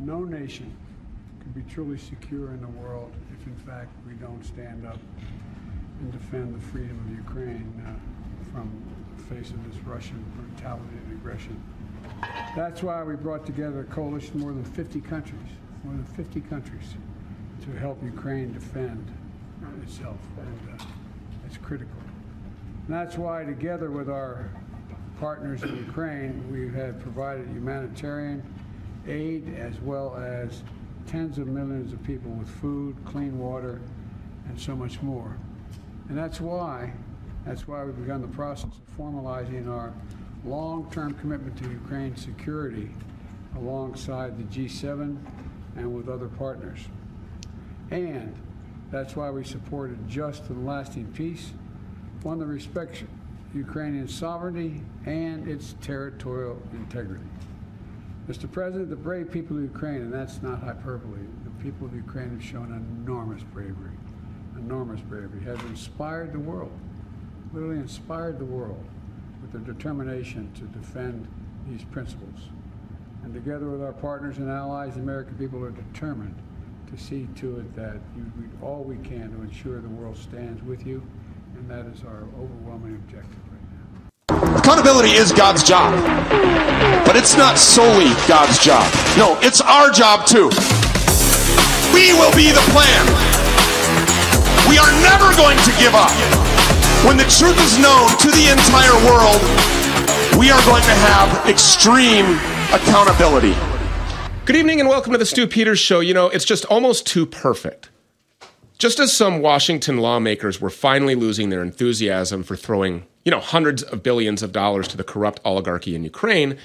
no nation can be truly secure in the world if, in fact, we don't stand up and defend the freedom of Ukraine uh, from the face of this Russian brutality and aggression. That's why we brought together a coalition of more than 50 countries, more than 50 countries, to help Ukraine defend itself, and uh, it's critical. And that's why, together with our partners in Ukraine, we have provided humanitarian aid as well as tens of millions of people with food, clean water, and so much more. And that's why, that's why we've begun the process of formalizing our long-term commitment to Ukraine's security alongside the G7 and with other partners. And that's why we supported just and lasting peace, one that respects Ukrainian sovereignty and its territorial integrity. Mr. President, the brave people of Ukraine, and that's not hyperbole, the people of Ukraine have shown enormous bravery, enormous bravery, have inspired the world, literally inspired the world with their determination to defend these principles. And together with our partners and allies, the American people are determined to see to it that you do all we can to ensure the world stands with you, and that is our overwhelming objective. Accountability is God's job, but it's not solely God's job. No, it's our job too. We will be the plan. We are never going to give up. When the truth is known to the entire world, we are going to have extreme accountability. Good evening and welcome to the Stew Peters Show. You know, it's just almost too perfect. Just as some Washington lawmakers were finally losing their enthusiasm for throwing, you know, hundreds of billions of dollars to the corrupt oligarchy in Ukraine,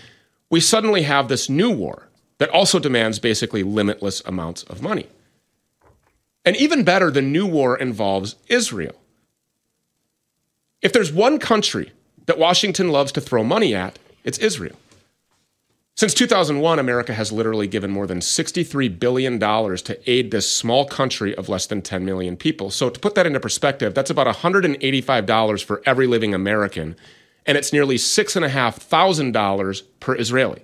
we suddenly have this new war that also demands basically limitless amounts of money. And even better, the new war involves Israel. If there's one country that Washington loves to throw money at, it's Israel. Since 2001, America has literally given more than $63 billion to aid this small country of less than 10 million people. So, to put that into perspective, that's about $185 for every living American, and it's nearly $6,500 per Israeli.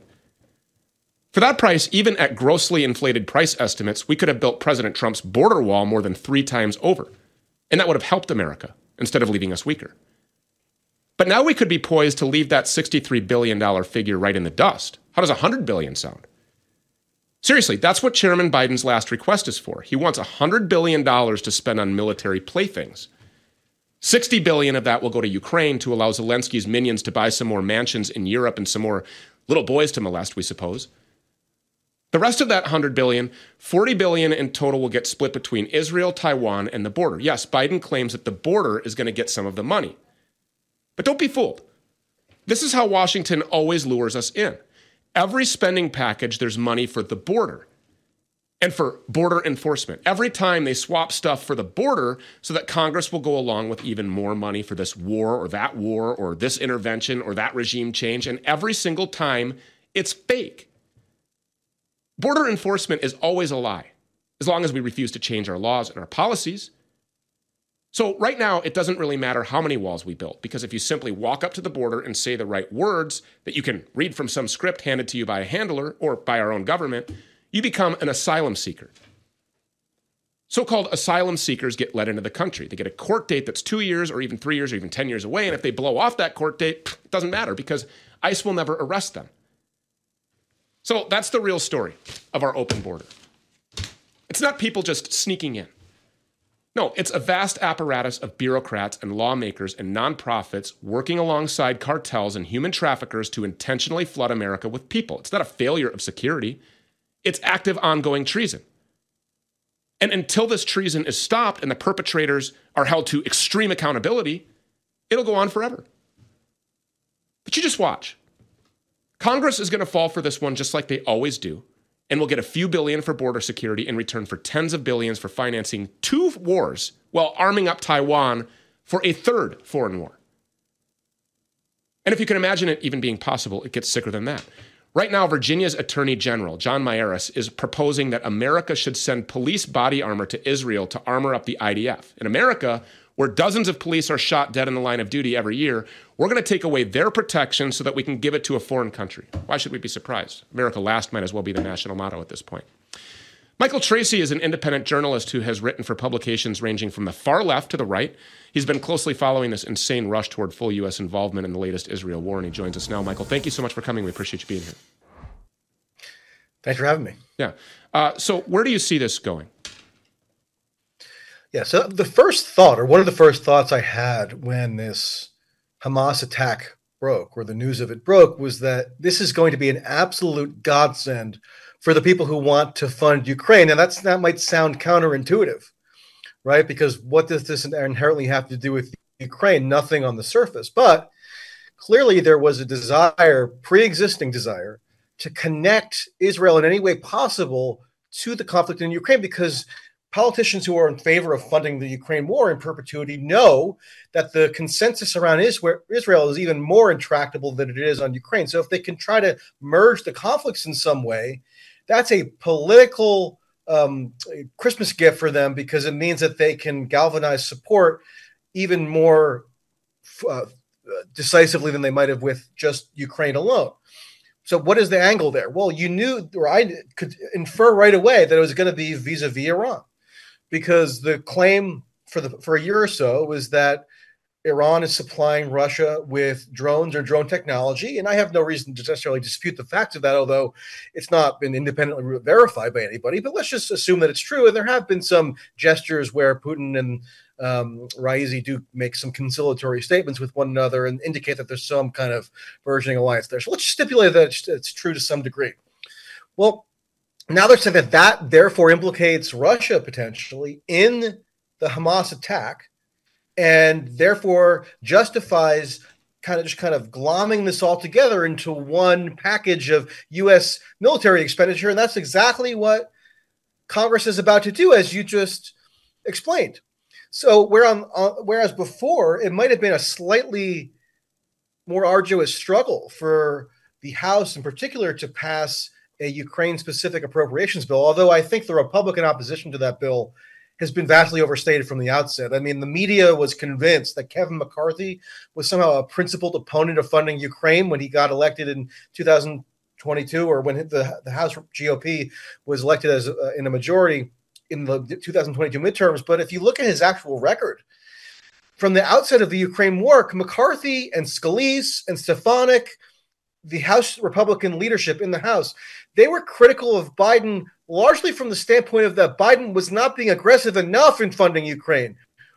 For that price, even at grossly inflated price estimates, we could have built President Trump's border wall more than three times over. And that would have helped America instead of leaving us weaker. But now we could be poised to leave that $63 billion figure right in the dust. How does 100 billion sound? Seriously, that's what Chairman Biden's last request is for. He wants $100 billion to spend on military playthings. 60 billion of that will go to Ukraine to allow Zelensky's minions to buy some more mansions in Europe and some more little boys to molest, we suppose. The rest of that 100 billion, 40 billion in total will get split between Israel, Taiwan, and the border. Yes, Biden claims that the border is going to get some of the money. But don't be fooled. This is how Washington always lures us in. Every spending package, there's money for the border and for border enforcement. Every time they swap stuff for the border so that Congress will go along with even more money for this war or that war or this intervention or that regime change. And every single time, it's fake. Border enforcement is always a lie, as long as we refuse to change our laws and our policies. So, right now, it doesn't really matter how many walls we build, because if you simply walk up to the border and say the right words that you can read from some script handed to you by a handler or by our own government, you become an asylum seeker. So called asylum seekers get let into the country. They get a court date that's two years or even three years or even 10 years away. And if they blow off that court date, it doesn't matter because ICE will never arrest them. So that's the real story of our open border. It's not people just sneaking in. No, it's a vast apparatus of bureaucrats and lawmakers and nonprofits working alongside cartels and human traffickers to intentionally flood America with people. It's not a failure of security, it's active ongoing treason. And until this treason is stopped and the perpetrators are held to extreme accountability, it'll go on forever. But you just watch. Congress is going to fall for this one just like they always do and we'll get a few billion for border security in return for tens of billions for financing two wars while arming up Taiwan for a third foreign war. And if you can imagine it even being possible, it gets sicker than that. Right now, Virginia's Attorney General, John Miyares, is proposing that America should send police body armor to Israel to armor up the IDF. In America, where dozens of police are shot dead in the line of duty every year, we're going to take away their protection so that we can give it to a foreign country. Why should we be surprised? America last might as well be the national motto at this point. Michael Tracey is an independent journalist who has written for publications ranging from the far left to the right. He's been closely following this insane rush toward full U.S. involvement in the latest Israel war, and he joins us now. Michael, thank you so much for coming. We appreciate you being here. Thanks for having me. Yeah. Uh, so, where do you see this going? Yeah. So, the first thought, or one of the first thoughts I had when this Hamas attack broke, or the news of it broke, was that this is going to be an absolute godsend for the people who want to fund Ukraine. And that's that might sound counterintuitive, right? Because what does this inherently have to do with Ukraine? Nothing on the surface. But clearly there was a desire, pre-existing desire, to connect Israel in any way possible to the conflict in Ukraine because politicians who are in favor of funding the Ukraine war in perpetuity know that the consensus around Israel is even more intractable than it is on Ukraine. So if they can try to merge the conflicts in some way, that's a political um, Christmas gift for them because it means that they can galvanize support even more uh, decisively than they might have with just Ukraine alone. So, what is the angle there? Well, you knew, or I could infer right away that it was going to be vis-a-vis Iran, because the claim for the for a year or so was that Iran is supplying Russia with drones or drone technology. And I have no reason to necessarily dispute the facts of that, although it's not been independently verified by anybody. But let's just assume that it's true. And there have been some gestures where Putin and um, Raisi do make some conciliatory statements with one another and indicate that there's some kind of burgeoning alliance there. So let's stipulate that it's, it's true to some degree. Well, now they're saying that that therefore implicates Russia potentially in the Hamas attack and therefore justifies kind of just kind of glomming this all together into one package of U.S. military expenditure, and that's exactly what Congress is about to do, as you just explained. So, where on, uh, whereas before it might have been a slightly more arduous struggle for the House, in particular, to pass a Ukraine-specific appropriations bill, although I think the Republican opposition to that bill has been vastly overstated from the outset. I mean, the media was convinced that Kevin McCarthy was somehow a principled opponent of funding Ukraine when he got elected in 2022, or when the, the House GOP was elected as uh, in a majority in the 2022 midterms. But if you look at his actual record, from the outset of the Ukraine war, McCarthy and Scalise and Stefanik, the House Republican leadership in the House, they were critical of Biden largely from the standpoint of that Biden was not being aggressive enough in funding Ukraine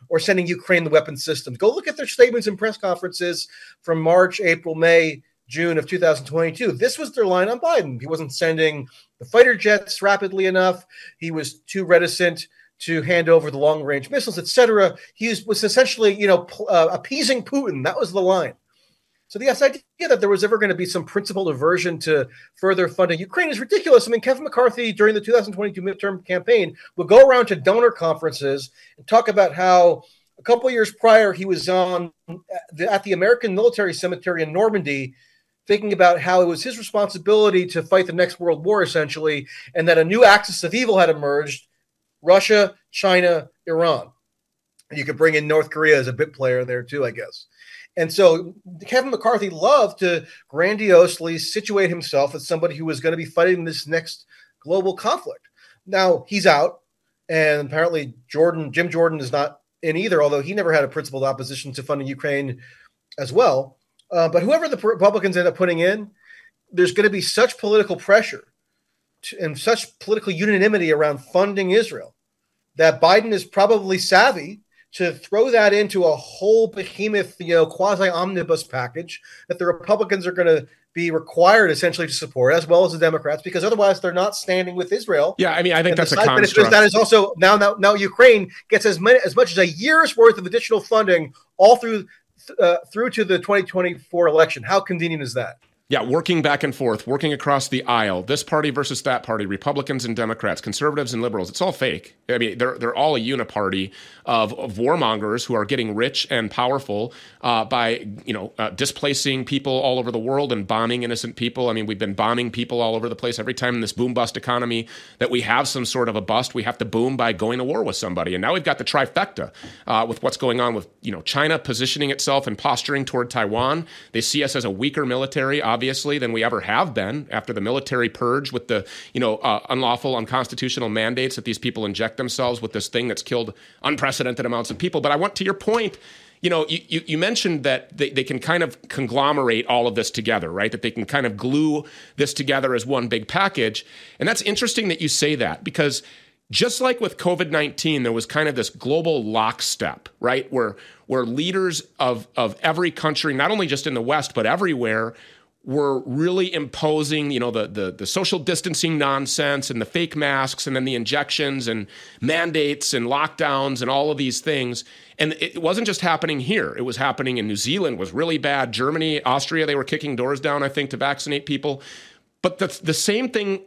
or sending Ukraine the weapon systems. Go look at their statements and press conferences from March, April, May, June of 2022. This was their line on Biden. He wasn't sending the fighter jets rapidly enough. He was too reticent to hand over the long range missiles, etc. He was, essentially, you know, uh, appeasing Putin. That was the line. So the idea that there was ever going to be some principled aversion to further funding Ukraine is ridiculous. I mean, Kevin McCarthy during the 2022 midterm campaign would go around to donor conferences and talk about how a couple years prior he was on at the American Military Cemetery in Normandy, thinking about how it was his responsibility to fight the next world war, essentially, and that a new axis of evil had emerged: Russia, China, Iran. You could bring in North Korea as a bit player there too, I guess. And so Kevin McCarthy loved to grandiosely situate himself as somebody who was going to be fighting this next global conflict. Now he's out, and apparently Jordan, Jim Jordan, is not in either, although he never had a principled opposition to funding Ukraine as well. Uh, but whoever the Republicans end up putting in, there's going to be such political pressure to, and such political unanimity around funding Israel that Biden is probably savvy to throw that into a whole behemoth, you know, quasi omnibus package that the Republicans are going to be required essentially to support, as well as the Democrats, because otherwise they're not standing with Israel. Yeah, I mean, I think that's a construct. That is also now, now, now Ukraine gets as many as much as a year's worth of additional funding all through uh, through to the 2024 election. How convenient is that? Yeah, working back and forth, working across the aisle, this party versus that party, Republicans and Democrats, conservatives and liberals. It's all fake. I mean, they're they're all a uniparty of, of warmongers who are getting rich and powerful uh, by you know uh, displacing people all over the world and bombing innocent people. I mean, we've been bombing people all over the place. Every time in this boom bust economy that we have some sort of a bust, we have to boom by going to war with somebody. And now we've got the trifecta uh, with what's going on with you know China positioning itself and posturing toward Taiwan. They see us as a weaker military obviously, than we ever have been after the military purge with the you know uh, unlawful, unconstitutional mandates that these people inject themselves with this thing that's killed unprecedented amounts of people. But I want to your point. You know, you, you, you mentioned that they, they can kind of conglomerate all of this together, right? That they can kind of glue this together as one big package. And that's interesting that you say that because just like with COVID 19, there was kind of this global lockstep, right? Where, where leaders of, of every country, not only just in the West, but everywhere, were really imposing, you know, the, the, the social distancing nonsense and the fake masks and then the injections and mandates and lockdowns and all of these things. And it wasn't just happening here. It was happening in New Zealand was really bad. Germany, Austria, they were kicking doors down, I think, to vaccinate people. But the, the same thing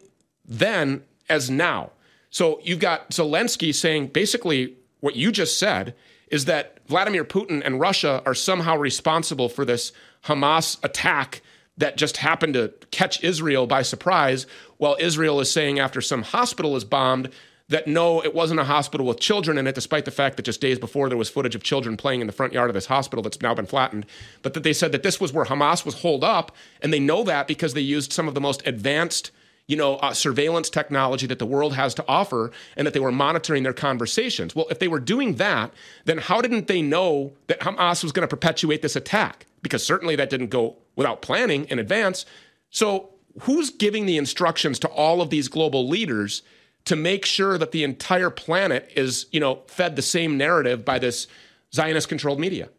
then as now. So you've got Zelensky saying basically what you just said is that Vladimir Putin and Russia are somehow responsible for this Hamas attack that just happened to catch Israel by surprise, while Israel is saying after some hospital is bombed that no, it wasn't a hospital with children in it, despite the fact that just days before there was footage of children playing in the front yard of this hospital that's now been flattened. But that they said that this was where Hamas was holed up, and they know that because they used some of the most advanced you know, uh, surveillance technology that the world has to offer and that they were monitoring their conversations. Well, if they were doing that, then how didn't they know that Hamas was going to perpetuate this attack? Because certainly that didn't go without planning in advance. So, who's giving the instructions to all of these global leaders to make sure that the entire planet is, you know, fed the same narrative by this Zionist controlled media?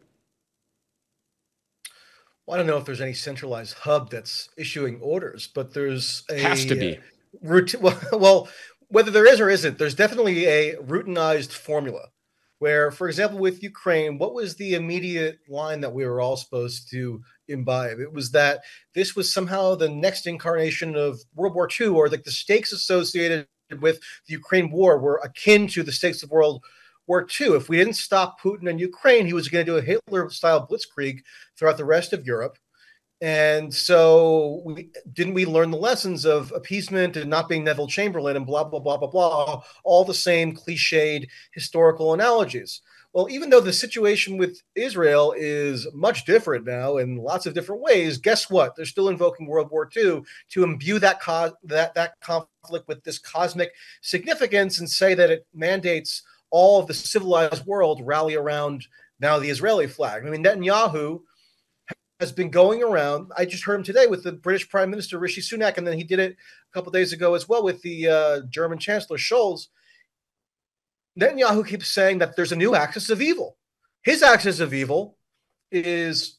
well, I don't know if there's any centralized hub that's issuing orders, but there's a has to be. Uh, Routine, well, well, whether there is or isn't, there's definitely a routinized formula. Where, for example, with Ukraine, what was the immediate line that we were all supposed to imbibe? It was that this was somehow the next incarnation of World War II, or like the stakes associated with the Ukraine war were akin to the stakes of World War II. If we didn't stop Putin in Ukraine, he was going to do a Hitler style blitzkrieg throughout the rest of Europe. And so, we, didn't we learn the lessons of appeasement and not being Neville Chamberlain and blah, blah, blah, blah, blah, all the same cliched historical analogies? Well, even though the situation with Israel is much different now in lots of different ways, guess what? They're still invoking World War II to imbue that, co- that, that conflict with this cosmic significance and say that it mandates all of the civilized world rally around now the Israeli flag. I mean, Netanyahu has been going around. I just heard him today with the British Prime Minister Rishi Sunak, and then he did it a couple days ago as well with the uh, German Chancellor Scholz. Netanyahu keeps saying that there's a new axis of evil. His axis of evil is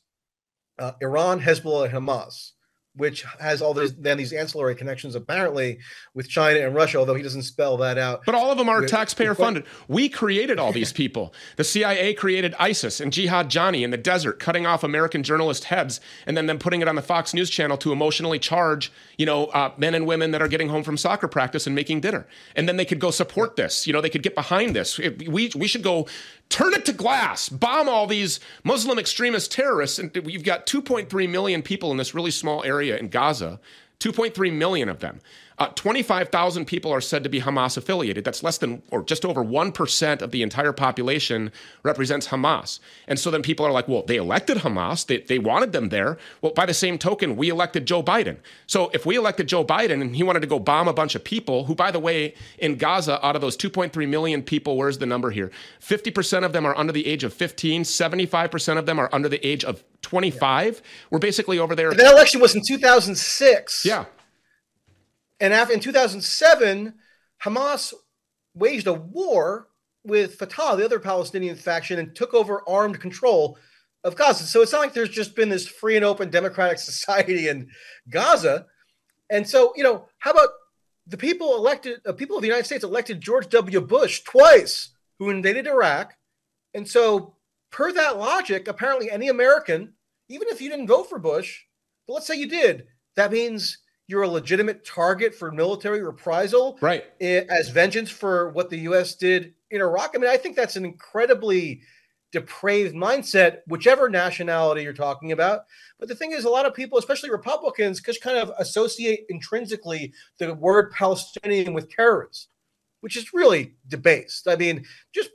uh, Iran, Hezbollah, and Hamas which has all these then these ancillary connections apparently with China and Russia, although he doesn't spell that out. But all of them are taxpayer funded. We created all these people. The CIA created ISIS and Jihad Johnny in the desert, cutting off American journalist heads and then them putting it on the Fox News channel to emotionally charge, you know, uh, men and women that are getting home from soccer practice and making dinner. And then they could go support this. You know, they could get behind this. We we should go turn it to glass, bomb all these Muslim extremist terrorists. And you've got 2.3 million people in this really small area in Gaza, 2.3 million of them. Uh, 25,000 people are said to be Hamas affiliated. That's less than, or just over 1% of the entire population represents Hamas. And so then people are like, well, they elected Hamas. They, they wanted them there. Well, by the same token, we elected Joe Biden. So if we elected Joe Biden and he wanted to go bomb a bunch of people, who, by the way, in Gaza, out of those 2.3 million people, where's the number here? 50% of them are under the age of 15, 75% of them are under the age of 25. Yeah. We're basically over there. That election was in 2006. Yeah. And after, in 2007, Hamas waged a war with Fatah, the other Palestinian faction, and took over armed control of Gaza. So it's not like there's just been this free and open democratic society in Gaza. And so, you know, how about the people elected, uh, people of the United States elected George W. Bush twice, who invaded Iraq. And so, per that logic, apparently any American, even if you didn't vote for Bush, But let's say you did. That means you're a legitimate target for military reprisal, right? As vengeance for what the U.S. did in Iraq. I mean, I think that's an incredibly depraved mindset, whichever nationality you're talking about. But the thing is, a lot of people, especially Republicans, just kind of associate intrinsically the word Palestinian with terrorists, which is really debased. I mean, just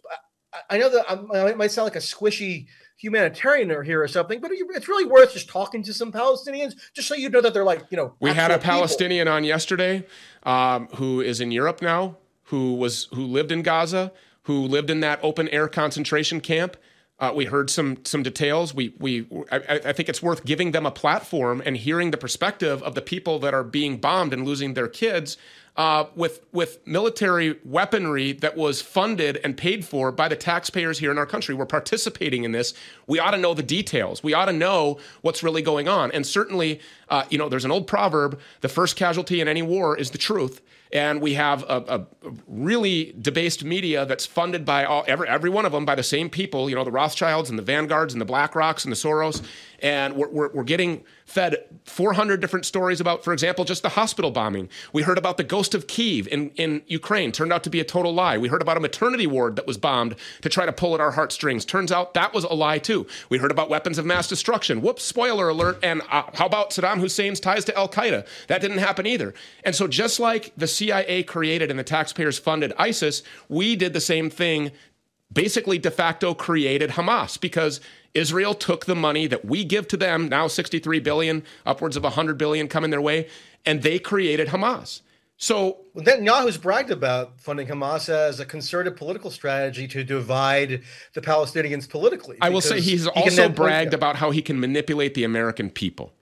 I know that I might sound like a squishy humanitarian or here or something, but it's really worth just talking to some Palestinians just so you know that they're like, you know, we had a Palestinian people. on yesterday um, who is in Europe now, who was who lived in Gaza, who lived in that open air concentration camp. Uh, we heard some some details. We we I, I, think it's worth giving them a platform and hearing the perspective of the people that are being bombed and losing their kids uh, with with military weaponry that was funded and paid for by the taxpayers here in our country. We're participating in this. We ought to know the details. We ought to know what's really going on. And certainly, uh, you know, there's an old proverb: the first casualty in any war is the truth and we have a, a, really debased media that's funded by all every, every one of them by the same people you know the rothschilds and the vanguards and the blackrocks and the soros and we're, we're, we're, getting fed 400 different stories about for example just the hospital bombing. We heard about the ghost of kiev in, in ukraine turned out to be a total lie. We heard about a maternity ward that was bombed to try to pull at our heartstrings. Turns out that was a lie too. We heard about weapons of mass destruction. Whoops spoiler alert and uh, how about saddam hussein's ties to al-qaeda? That didn't happen either. And so just like the cia created and the taxpayers funded isis we did the same thing basically de facto created Hamas because Israel took the money that we give to them, now 63 billion, upwards of 100 billion coming their way, and they created Hamas. So well, Netanyahu's bragged about funding Hamas as a concerted political strategy to divide the Palestinians politically. I will say he's he also bragged about how he can manipulate the American people.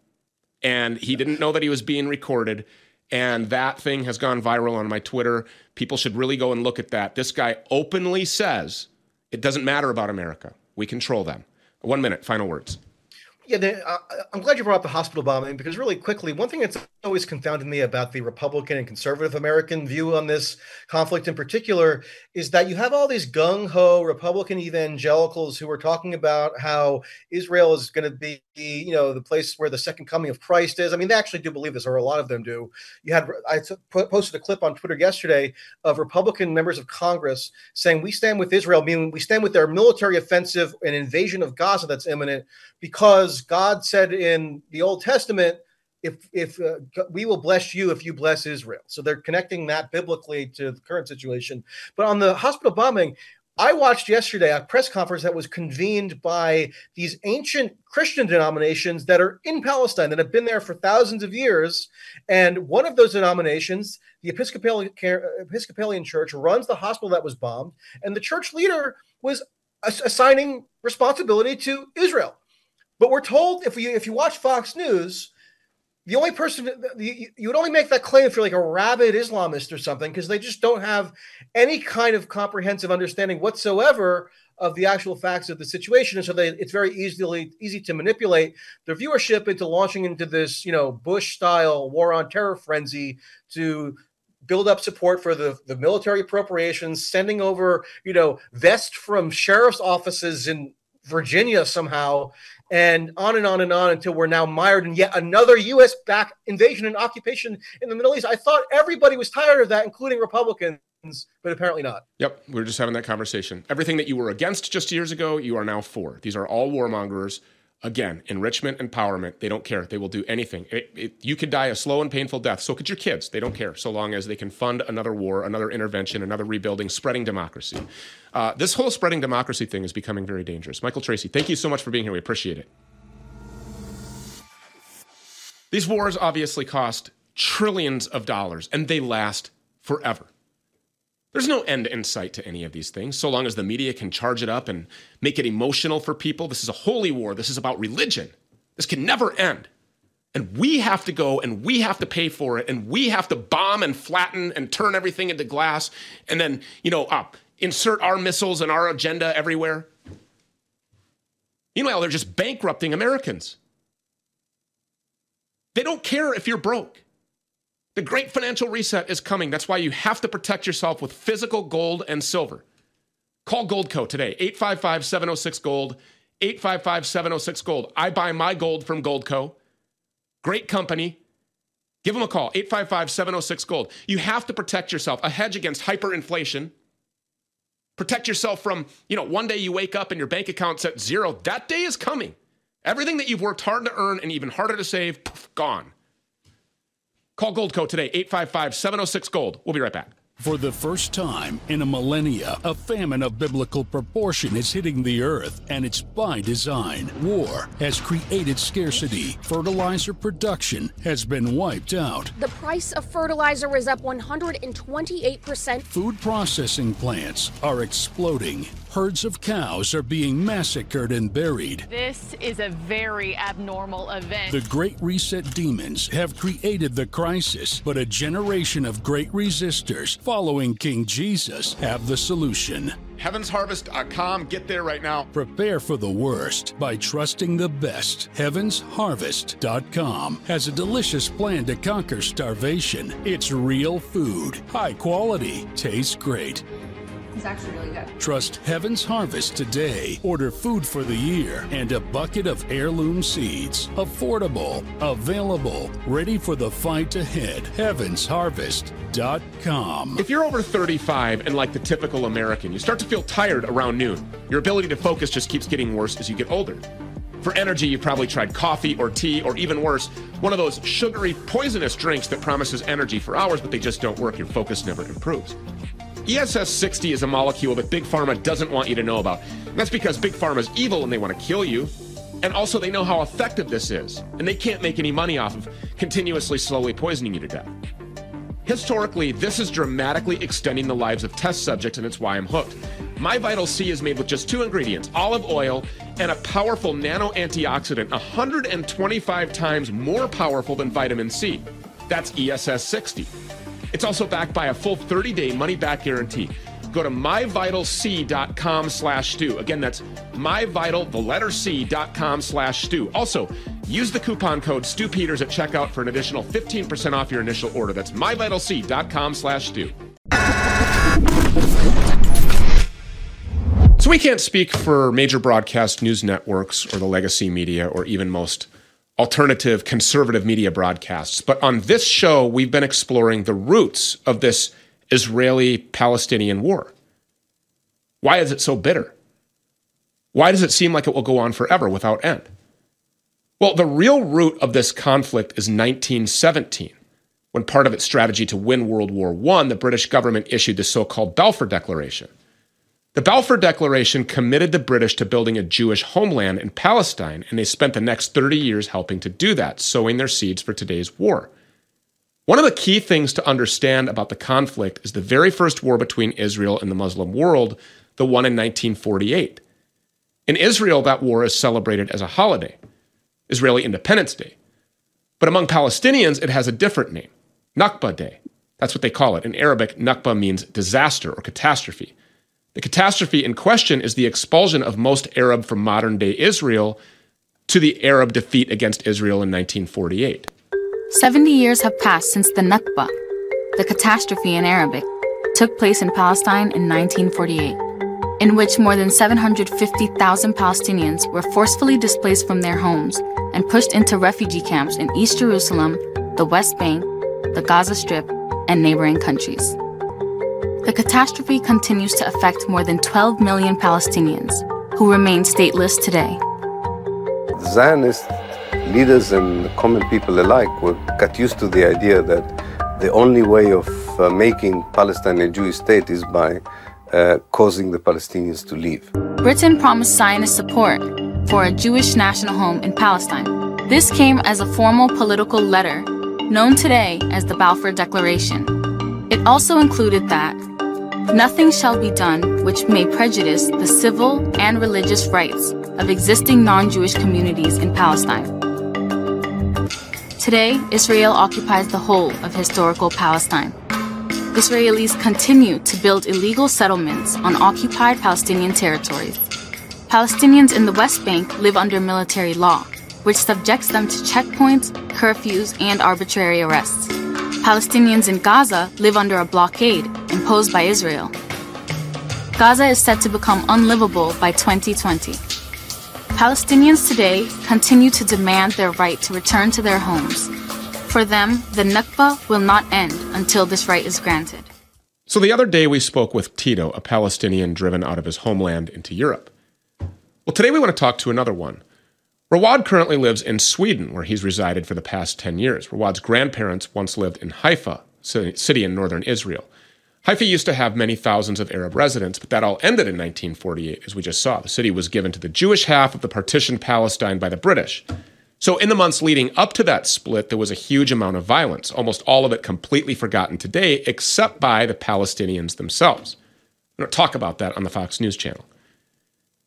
And he didn't know that he was being recorded. And that thing has gone viral on my Twitter. People should really go and look at that. This guy openly says it doesn't matter about America. We control them. One minute, final words. Yeah, the, uh, I'm glad you brought up the hospital bombing because, really quickly, one thing that's always confounded me about the Republican and conservative American view on this conflict in particular is that you have all these gung ho Republican evangelicals who are talking about how Israel is going to be, you know, the place where the second coming of Christ is. I mean, they actually do believe this, or a lot of them do. You had, I posted a clip on Twitter yesterday of Republican members of Congress saying, We stand with Israel, meaning we stand with their military offensive and invasion of Gaza that's imminent because God said in the Old Testament, if if uh, we will bless you if you bless Israel. So they're connecting that biblically to the current situation. But on the hospital bombing, I watched yesterday a press conference that was convened by these ancient Christian denominations that are in Palestine that have been there for thousands of years. And one of those denominations, the Episcopalian, Church, runs the hospital that was bombed. And the church leader was assigning responsibility to Israel. But we're told if you if you watch Fox News, the only person you, would only make that claim if you're like a rabid Islamist or something, because they just don't have any kind of comprehensive understanding whatsoever of the actual facts of the situation, and so they, it's very easily easy to manipulate the viewership into launching into this, you know, Bush-style war on terror frenzy to build up support for the, the military appropriations, sending over, you know, vests from sheriff's offices in Virginia somehow and on and on and on until we're now mired in yet another U.S. back invasion and occupation in the Middle East. I thought everybody was tired of that, including Republicans, but apparently not. Yep, we are just having that conversation. Everything that you were against just years ago, you are now for. These are all warmongers. Again, enrichment, empowerment. They don't care. They will do anything. It, it, you could die a slow and painful death. So could your kids. They don't care, so long as they can fund another war, another intervention, another rebuilding, spreading democracy. Uh, this whole spreading democracy thing is becoming very dangerous. Michael Tracey, thank you so much for being here. We appreciate it. These wars obviously cost trillions of dollars and they last forever. There's no end in sight to any of these things, so long as the media can charge it up and make it emotional for people. This is a holy war. This is about religion. This can never end. And we have to go and we have to pay for it and we have to bomb and flatten and turn everything into glass and then, you know, insert our missiles and our agenda everywhere. Meanwhile, they're just bankrupting Americans. They don't care if you're broke. The great financial reset is coming. That's why you have to protect yourself with physical gold and silver. Call Goldco today, 855 706 Gold, 855 706 Gold. I buy my gold from Goldco. Great company. Give them a call, 855 706 Gold. You have to protect yourself, a hedge against hyperinflation. Protect yourself from, you know, one day you wake up and your bank account's at zero. That day is coming. Everything that you've worked hard to earn and even harder to save, poof, gone. Call Gold Goldco today, 855 706 Gold. We'll be right back. For the first time in a millennia, a famine of biblical proportion is hitting the earth, and it's by design. War has created scarcity. Fertilizer production has been wiped out. The price of fertilizer is up 128%. Food processing plants are exploding. Herds of cows are being massacred and buried. This is a very abnormal event. The Great Reset demons have created the crisis, but a generation of great resistors following King Jesus have the solution. HeavensHarvest.com. Get there right now. Prepare for the worst by trusting the best. HeavensHarvest.com has a delicious plan to conquer starvation. It's real food, high quality, tastes great. It's actually really good. Trust Heaven's Harvest today. Order food for the year and a bucket of heirloom seeds. Affordable, available, ready for the fight ahead. HeavensHarvest.com. If you're over 35 and like the typical American, you start to feel tired around noon. Your ability to focus just keeps getting worse as you get older. For energy, you've probably tried coffee or tea, or even worse, one of those sugary, poisonous drinks that promises energy for hours, but they just don't work. Your focus never improves. ESS 60 is a molecule that Big Pharma doesn't want you to know about. And that's because Big Pharma is evil and they want to kill you. And also, they know how effective this is. And they can't make any money off of continuously slowly poisoning you to death. Historically, this is dramatically extending the lives of test subjects, and it's why I'm hooked. My Vital C is made with just two ingredients olive oil and a powerful nano antioxidant, 125 times more powerful than vitamin C. That's ESS 60. It's also backed by a full 30-day money-back guarantee. Go to myvitalc.com slash stew. Again, that's myvital, the letter C.com slash stew. Also, use the coupon code StewPeters at checkout for an additional 15% off your initial order. That's myvitalc.com slash stew. So we can't speak for major broadcast news networks or the legacy media or even most alternative conservative media broadcasts. But on this show, we've been exploring the roots of this Israeli Palestinian war. Why is it so bitter? Why does it seem like it will go on forever without end? Well, the real root of this conflict is 1917, when part of its strategy to win World War I, the British government issued the so called Balfour Declaration. The Balfour Declaration committed the British to building a Jewish homeland in Palestine, and they spent the next 30 years helping to do that, sowing their seeds for today's war. One of the key things to understand about the conflict is the very first war between Israel and the Muslim world, the one in 1948. In Israel, that war is celebrated as a holiday, Israeli Independence Day. But among Palestinians, it has a different name Nakba Day. That's what they call it. In Arabic, Nakba means disaster or catastrophe. The catastrophe in question is the expulsion of most Arab from modern day Israel to the Arab defeat against Israel in 1948. 70 years have passed since the Nakba, the catastrophe in Arabic, took place in Palestine in 1948, in which more than 750,000 Palestinians were forcefully displaced from their homes and pushed into refugee camps in East Jerusalem, the West Bank, the Gaza Strip, and neighboring countries. The catastrophe continues to affect more than 12 million Palestinians, who remain stateless today. Zionist leaders and common people alike were got used to the idea that the only way of uh, making Palestine a Jewish state is by uh, causing the Palestinians to leave. Britain promised Zionist support for a Jewish national home in Palestine. This came as a formal political letter, known today as the Balfour Declaration. It also included that Nothing shall be done which may prejudice the civil and religious rights of existing non Jewish communities in Palestine. Today, Israel occupies the whole of historical Palestine. Israelis continue to build illegal settlements on occupied Palestinian territories. Palestinians in the West Bank live under military law, which subjects them to checkpoints, curfews, and arbitrary arrests. Palestinians in Gaza live under a blockade imposed by Israel. Gaza is set to become unlivable by 2020. Palestinians today continue to demand their right to return to their homes. For them, the Nakba will not end until this right is granted. So the other day we spoke with Tito, a Palestinian driven out of his homeland into Europe. Well, today we want to talk to another one. Rawad currently lives in Sweden, where he's resided for the past 10 years. Rawad's grandparents once lived in Haifa, city in northern Israel. Haifa used to have many thousands of Arab residents, but that all ended in 1948, as we just saw. The city was given to the Jewish half of the partitioned Palestine by the British. So, in the months leading up to that split, there was a huge amount of violence, almost all of it completely forgotten today, except by the Palestinians themselves. We don't talk about that on the Fox News channel.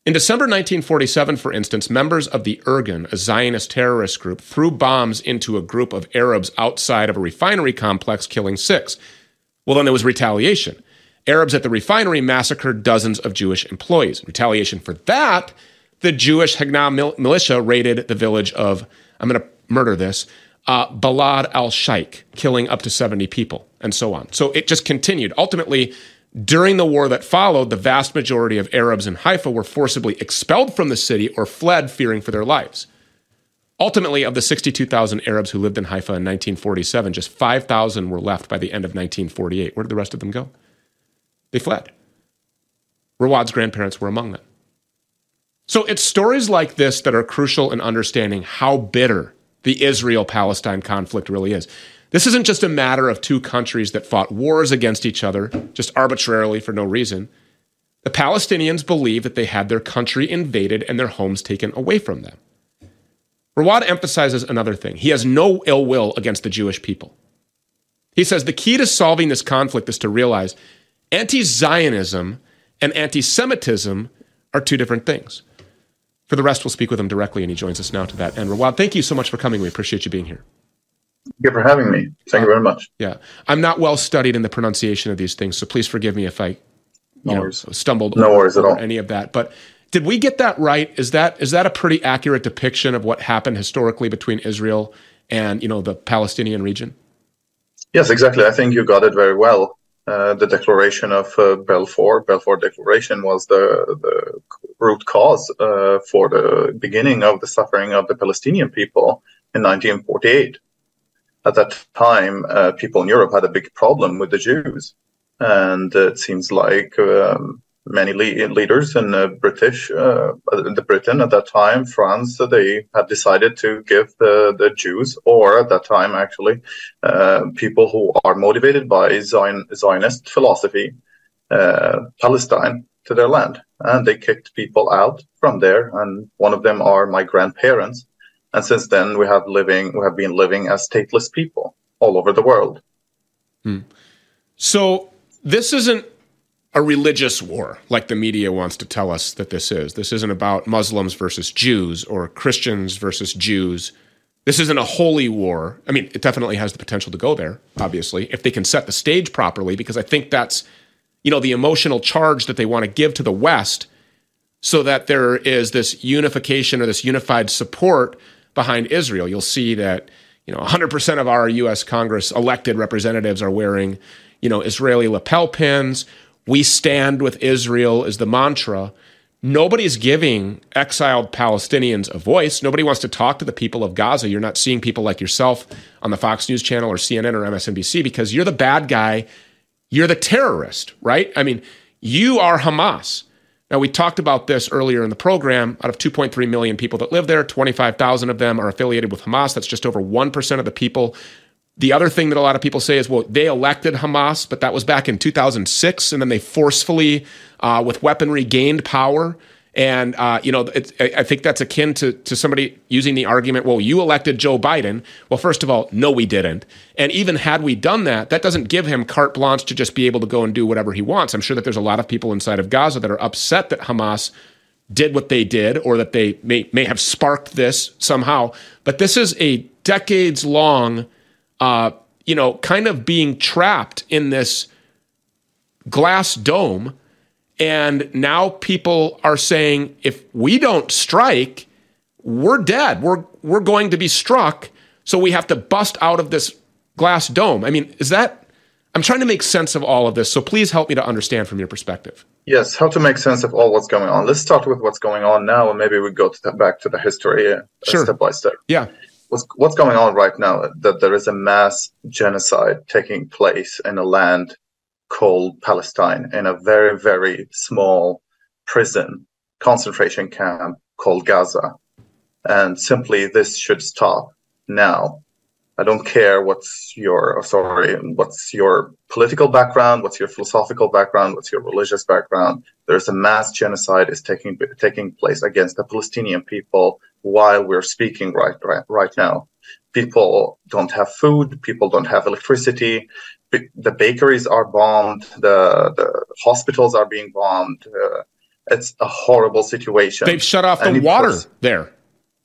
In December 1947, for instance, members of the Irgun, a Zionist terrorist group, threw bombs into a group of Arabs outside of a refinery complex, killing six. Well, then there was retaliation. Arabs at the refinery massacred dozens of Jewish employees. In retaliation for that, the Jewish Haganah mil- militia raided the village of, I'm going to murder this, uh, Balad al Shaikh, killing up to 70 people, and so on. So it just continued. Ultimately, during the war that followed, the vast majority of Arabs in Haifa were forcibly expelled from the city or fled fearing for their lives. Ultimately, of the 62,000 Arabs who lived in Haifa in 1947, just 5,000 were left by the end of 1948. Where did the rest of them go? They fled. Rawad's grandparents were among them. So it's stories like this that are crucial in understanding how bitter the Israel Palestine conflict really is. This isn't just a matter of two countries that fought wars against each other, just arbitrarily for no reason. The Palestinians believe that they had their country invaded and their homes taken away from them. Rawad emphasizes another thing. He has no ill will against the Jewish people. He says the key to solving this conflict is to realize anti Zionism and anti Semitism are two different things. For the rest, we'll speak with him directly, and he joins us now to that. And Rawad, thank you so much for coming. We appreciate you being here. Thank you for having me. Thank you very much. Yeah, I'm not well studied in the pronunciation of these things, so please forgive me if I, no know, stumbled no worries at all. any of that. But did we get that right? Is that is that a pretty accurate depiction of what happened historically between Israel and you know the Palestinian region? Yes, exactly. I think you got it very well. Uh, the declaration of uh, Balfour, Balfour Declaration, was the, the root cause uh, for the beginning of the suffering of the Palestinian people in 1948. At that time, uh, people in Europe had a big problem with the Jews, and it seems like um, many le- leaders in uh, British, uh, the Britain at that time, France, they had decided to give the, the Jews, or at that time actually, uh, people who are motivated by Zion, Zionist philosophy, uh, Palestine to their land, and they kicked people out from there. And one of them are my grandparents, and since then we have living, we have been living as stateless people all over the world. Hmm. So this isn't a religious war like the media wants to tell us that this is. This isn't about Muslims versus Jews or Christians versus Jews. This isn't a holy war. I mean, it definitely has the potential to go there, obviously, if they can set the stage properly, because I think that's, you know, the emotional charge that they want to give to the West so that there is this unification or this unified support behind Israel. You'll see that, you know, 100% of our US Congress elected representatives are wearing, you know, Israeli lapel pins we stand with Israel is the mantra. Nobody's giving exiled Palestinians a voice. Nobody wants to talk to the people of Gaza. You're not seeing people like yourself on the Fox News channel or CNN or MSNBC because you're the bad guy. You're the terrorist, right? I mean, you are Hamas. Now, we talked about this earlier in the program. Out of 2.3 million people that live there, 25,000 of them are affiliated with Hamas. That's just over 1% of the people the other thing that a lot of people say is, well, they elected Hamas, but that was back in 2006, and then they forcefully, uh, with weaponry, gained power. And uh, you know, I think that's akin to to somebody using the argument, well, you elected Joe Biden. Well, first of all, no, we didn't. And even had we done that, that doesn't give him carte blanche to just be able to go and do whatever he wants. I'm sure that there's a lot of people inside of Gaza that are upset that Hamas did what they did, or that they may may have sparked this somehow. But this is a decades long uh, you know, kind of being trapped in this glass dome. And now people are saying, if we don't strike, we're dead. We're we're going to be struck. So we have to bust out of this glass dome. I mean, is that? I'm trying to make sense of all of this. So please help me to understand from your perspective. Yes, how to make sense of all what's going on. Let's start with what's going on now, and maybe we go to the, back to the history uh, Sure. step by step. Yeah. What's what's going on right now? That there is a mass genocide taking place in a land called Palestine, in a very very small prison concentration camp called Gaza, and simply this should stop now. I don't care what's your oh, sorry, what's your political background, what's your philosophical background, what's your religious background. There's a mass genocide is taking taking place against the Palestinian people while we're speaking right right, right now. People don't have food. People don't have electricity. The bakeries are bombed. The the hospitals are being bombed. Uh, it's a horrible situation. They've shut off the And it water was- there.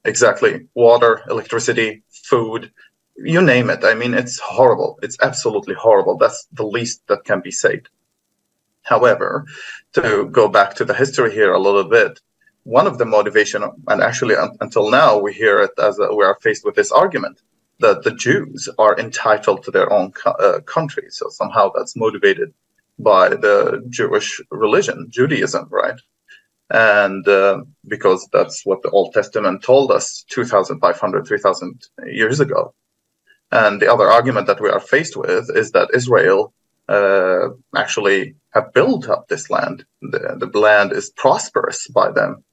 Exactly. Water, electricity, food, you name it. I mean, it's horrible. It's absolutely horrible. That's the least that can be said. However, to go back to the history here a little bit, one of the motivation, and actually un- until now, we hear it as a, we are faced with this argument that the Jews are entitled to their own co- uh, country. So somehow that's motivated by the Jewish religion, Judaism, right? and uh, because that's what the Old Testament told us 2,500, 3,000 years ago. And the other argument that we are faced with is that Israel uh, actually have built up this land. The, the land is prosperous by them.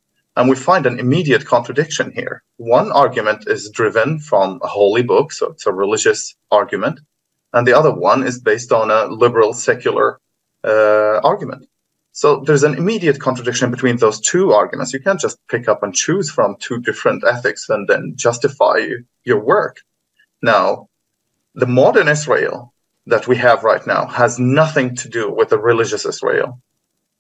And we find an immediate contradiction here. One argument is driven from a holy book, so it's a religious argument, and the other one is based on a liberal secular uh, argument. So there's an immediate contradiction between those two arguments. You can't just pick up and choose from two different ethics and then justify your work. Now, the modern Israel that we have right now has nothing to do with the religious Israel.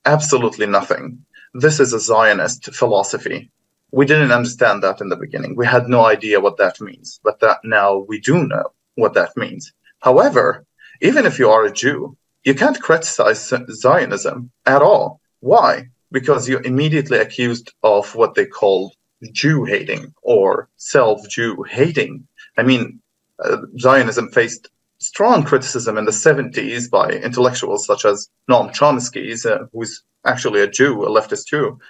Absolutely nothing. This is a Zionist philosophy. We didn't understand that in the beginning. We had no idea what that means, but that now we do know what that means. However, even if you are a Jew, you can't criticize Zionism at all. Why? Because you're immediately accused of what they call Jew hating or self Jew hating. I mean, uh, Zionism faced strong criticism in the 70s by intellectuals such as Noam Chomsky, uh, who's actually a Jew, a leftist Jew.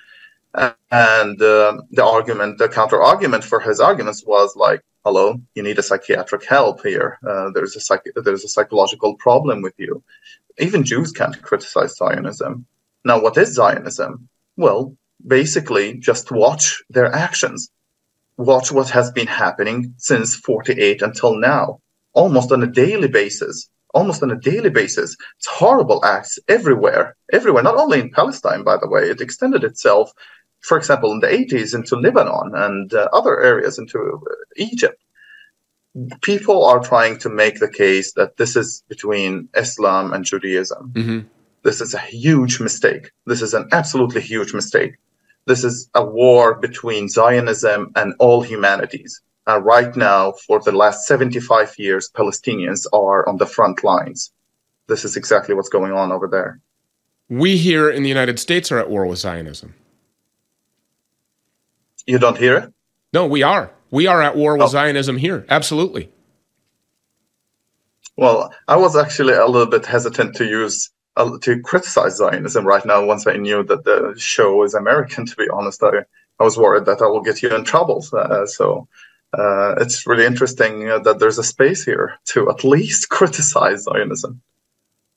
And uh, the argument, the counter argument for his arguments was like, hello, you need a psychiatric help here. Uh, there's a psych- there's a psychological problem with you. Even Jews can't criticize Zionism. Now, what is Zionism? Well, basically, just watch their actions. Watch what has been happening since 48 until now, almost on a daily basis. Almost on a daily basis. It's horrible acts everywhere, everywhere, not only in Palestine, by the way. It extended itself, for example, in the 80s into Lebanon and uh, other areas into uh, Egypt people are trying to make the case that this is between Islam and Judaism. Mm-hmm. This is a huge mistake. This is an absolutely huge mistake. This is a war between Zionism and all humanities. And right now, for the last 75 years, Palestinians are on the front lines. This is exactly what's going on over there. We here in the United States are at war with Zionism. You don't hear it? No, we are. We are at war with oh. Zionism here. Absolutely. Well, I was actually a little bit hesitant to use uh, to criticize Zionism right now. Once I knew that the show is American, to be honest, I, I was worried that I will get you in trouble. Uh, so uh, it's really interesting that there's a space here to at least criticize Zionism.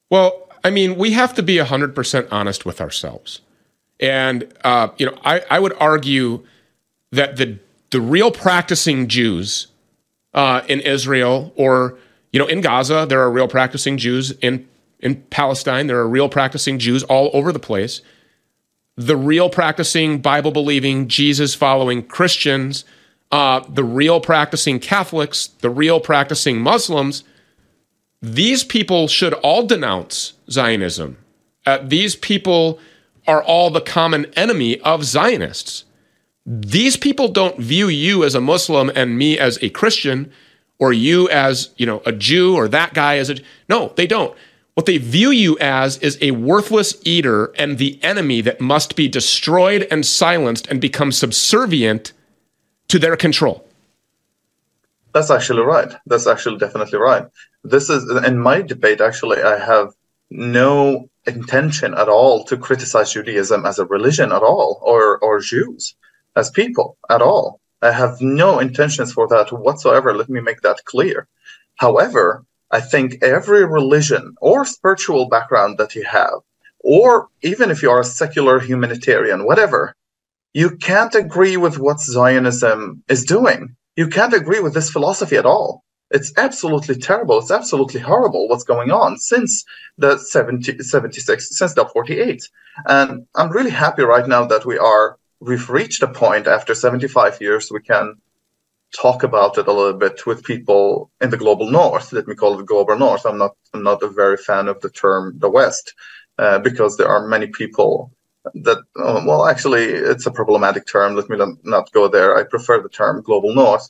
Well, I mean, we have to be hundred percent honest with ourselves, and uh, you know, I, I would argue that the the real practicing Jews uh, in Israel or you know in Gaza, there are real practicing Jews in in Palestine. There are real practicing Jews all over the place. The real practicing Bible believing Jesus following Christians, uh, the real practicing Catholics, the real practicing Muslims. These people should all denounce Zionism. Uh, these people are all the common enemy of Zionists these people don't view you as a Muslim and me as a Christian or you as, you know, a Jew or that guy as a No, they don't. What they view you as is a worthless eater and the enemy that must be destroyed and silenced and become subservient to their control. That's actually right. That's actually definitely right. this is in my debate. Actually, I have no intention at all to criticize Judaism as a religion at all, or or Jews as people at all. I have no intentions for that whatsoever. Let me make that clear. However, I think every religion or spiritual background that you have, or even if you are a secular humanitarian, whatever, you can't agree with what Zionism is doing. You can't agree with this philosophy at all. It's absolutely terrible. It's absolutely horrible what's going on since the 70, 76, since the 48. And I'm really happy right now that we are we've reached a point after 75 years we can talk about it a little bit with people in the global north. Let me call it global north. I'm not I'm not a very fan of the term the West uh, because there are many people that uh, well actually it's a problematic term. Let me not go there. I prefer the term global north.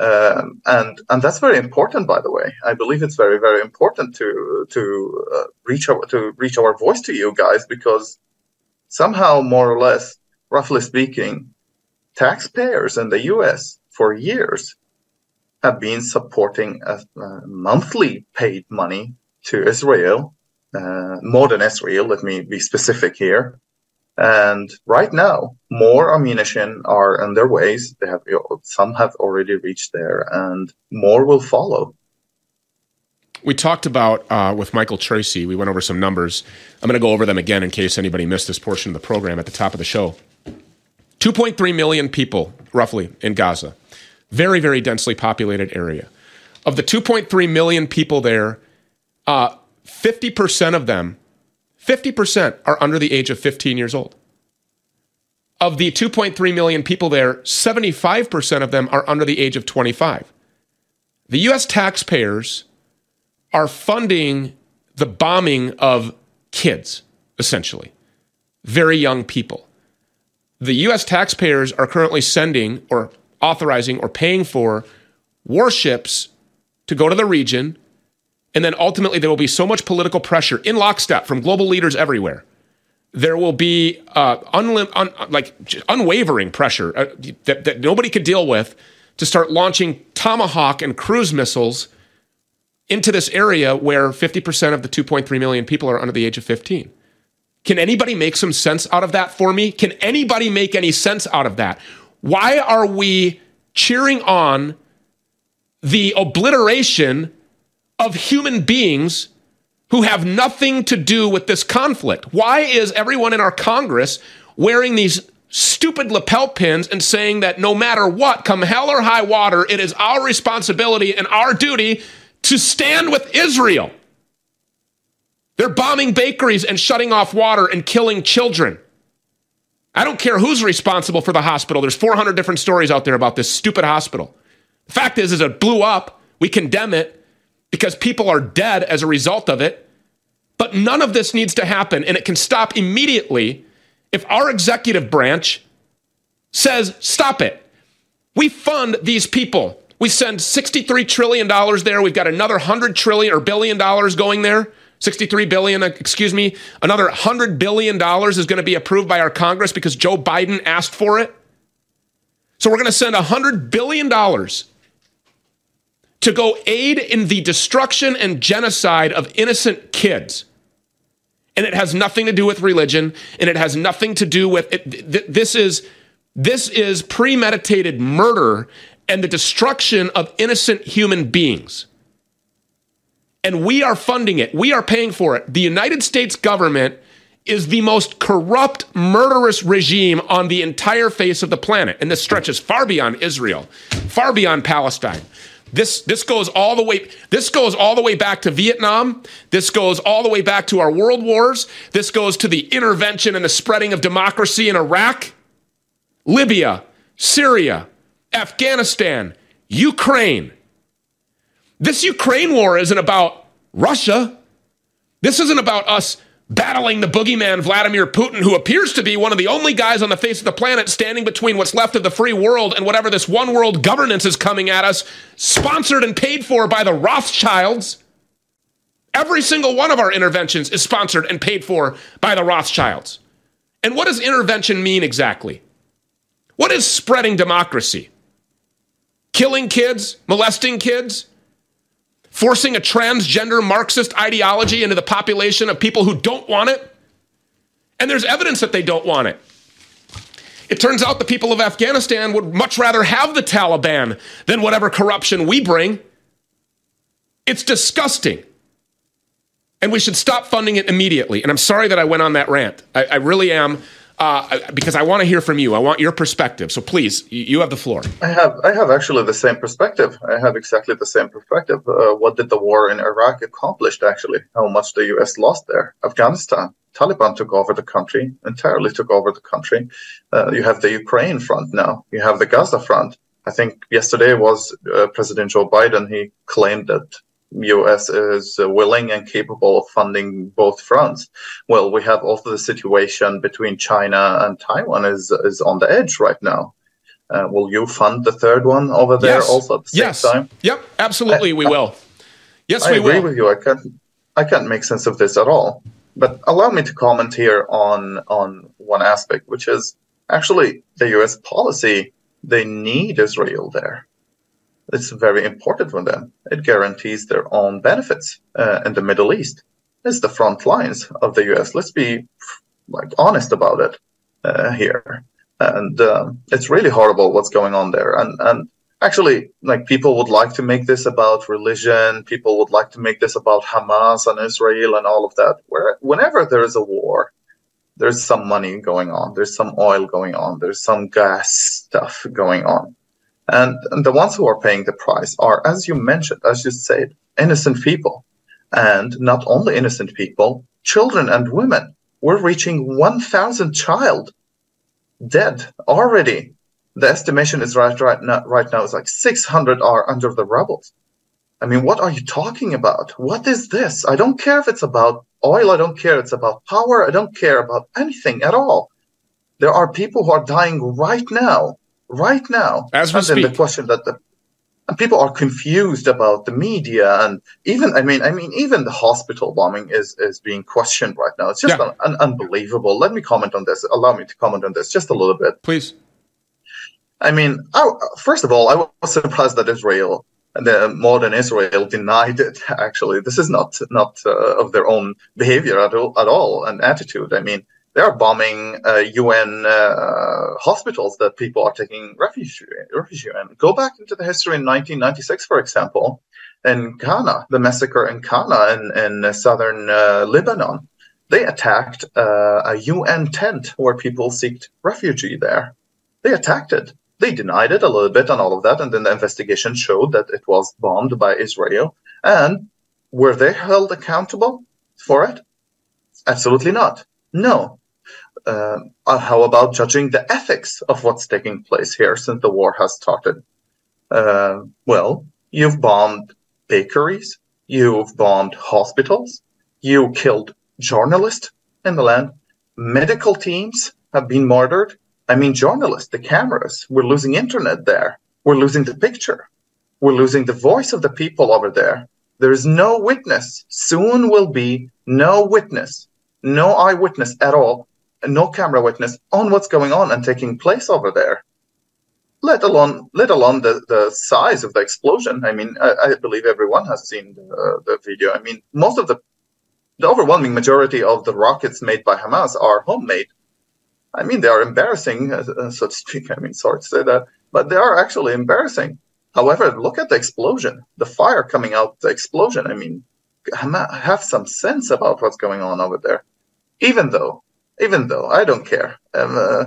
Um, and and that's very important, by the way. I believe it's very very important to to uh, reach our to reach our voice to you guys because somehow more or less roughly speaking, taxpayers in the US for years have been supporting a, a monthly paid money to Israel, uh, more than Israel, let me be specific here. And right now, more ammunition are on their ways. They have some have already reached there, and more will follow. We talked about uh, with Michael Tracey. We went over some numbers. I'm going to go over them again in case anybody missed this portion of the program at the top of the show. 2.3 million people, roughly, in Gaza. Very, very densely populated area. Of the 2.3 million people there, uh, 50% of them, 50% are under the age of 15 years old. Of the 2.3 million people there, 75% of them are under the age of 25. The US taxpayers are funding the bombing of kids, essentially, very young people the US taxpayers are currently sending or authorizing or paying for warships to go to the region. And then ultimately, there will be so much political pressure in lockstep from global leaders everywhere. There will be uh, unlim- un- like unwavering pressure uh, that, that nobody could deal with to start launching Tomahawk and cruise missiles into this area where 50% of the 2.3 million people are under the age of 15. Can anybody make some sense out of that for me? Can anybody make any sense out of that? Why are we cheering on the obliteration of human beings who have nothing to do with this conflict? Why is everyone in our Congress wearing these stupid lapel pins and saying that no matter what, come hell or high water, it is our responsibility and our duty to stand with Israel? They're bombing bakeries and shutting off water and killing children. I don't care who's responsible for the hospital. There's 400 different stories out there about this stupid hospital. The fact is, is it blew up. We condemn it because people are dead as a result of it. But none of this needs to happen, and it can stop immediately if our executive branch says, stop it. We fund these people. We send $63 trillion there. We've got another 100 trillion or billion dollars going there. 63 billion, uh, excuse me, another 100 billion dollars is going to be approved by our Congress because Joe Biden asked for it. So we're going to send 100 billion dollars to go aid in the destruction and genocide of innocent kids. And it has nothing to do with religion and it has nothing to do with it, this is this is premeditated murder and the destruction of innocent human beings and we are funding it. We are paying for it. The United States government is the most corrupt, murderous regime on the entire face of the planet. And this stretches far beyond Israel, far beyond Palestine. This, this goes all the way this goes all the way back to Vietnam. This goes all the way back to our world wars. This goes to the intervention and the spreading of democracy in Iraq, Libya, Syria, Afghanistan, Ukraine. This Ukraine war isn't about Russia. This isn't about us battling the boogeyman Vladimir Putin, who appears to be one of the only guys on the face of the planet standing between what's left of the free world and whatever this one world governance is coming at us, sponsored and paid for by the Rothschilds. Every single one of our interventions is sponsored and paid for by the Rothschilds. And what does intervention mean exactly? What is spreading democracy? Killing kids? Molesting kids? Forcing a transgender Marxist ideology into the population of people who don't want it. And there's evidence that they don't want it. It turns out the people of Afghanistan would much rather have the Taliban than whatever corruption we bring. It's disgusting. And we should stop funding it immediately. And I'm sorry that I went on that rant. I, I really am uh, because I want to hear from you. I want your perspective. So please, you have the floor. I have, I have actually the same perspective. I have exactly the same perspective. Uh, what did the war in Iraq accomplish? Actually, how much the U.S. lost there? Afghanistan, Taliban took over the country, entirely took over the country. Uh, you have the Ukraine front now. You have the Gaza front. I think yesterday was uh, President Joe Biden. He claimed that U.S. is willing and capable of funding both fronts. Well, we have also the situation between China and Taiwan is is on the edge right now. Uh, will you fund the third one over there yes. also at the yes. same time? Yep, absolutely, I, we will. Yes, I we agree will. with you. I can't I can't make sense of this at all. But allow me to comment here on on one aspect, which is actually the U.S. policy. They need Israel there it's very important for them. It guarantees their own benefits uh, in the Middle East. It's the front lines of the U.S. Let's be like honest about it uh, here, and um, it's really horrible what's going on there. And and actually, like people would like to make this about religion. People would like to make this about Hamas and Israel and all of that. Where whenever there is a war, there's some money going on. There's some oil going on. There's some gas stuff going on and, and the ones who are paying the price are, as you mentioned, as you said, innocent people. And not only innocent people, children and women. We're reaching 1,000 child dead already. The estimation is right, right now, right now is like 600 are under the rubble. I mean, what are you talking about? What is this? I don't care if it's about oil. I don't care. It's about power. I don't care about anything at all. There are people who are dying right now right now. As we speak. the question that the and people are confused about the media and even I mean I mean even the hospital bombing is is being questioned right now. It's just Yeah. un- un- unbelievable. Let me comment on this. Allow me to comment on this just a little bit. Please. I mean, I, first of all, I was surprised that Israel, the modern Israel, denied it. Actually, this is not not uh, of their own behavior at all, at all, and attitude. I mean, they are bombing uh, UN uh, hospitals that people are taking refuge in. Go back into the history in 1996, for example, in Qana, the massacre in Qana in, in southern uh, Lebanon. They attacked uh, a UN tent where people sought refuge there. They attacked it. They denied it a little bit and all of that, and then the investigation showed that it was bombed by Israel. And were they held accountable for it? Absolutely not. No. Uh, uh, how about judging the ethics of what's taking place here since the war has started? Uh, well, you've bombed bakeries, you've bombed hospitals, you killed journalists in the land, medical teams have been murdered. I mean, journalists, the cameras, we're losing internet there. We're losing the picture. We're losing the voice of the people over there. There is no witness. Soon will be no witness, no eyewitness at all, no camera witness on what's going on and taking place over there. Let alone, let alone the, the size of the explosion. I mean, I, I believe everyone has seen the, the video. I mean, most of the, the overwhelming majority of the rockets made by Hamas are homemade. I mean, they are embarrassing, uh, uh, so to speak. I mean, sorry to say that, but they are actually embarrassing. However, look at the explosion, the fire coming out, the explosion. I mean, Hama- have some sense about what's going on over there. Even though, even though I don't care, um, uh,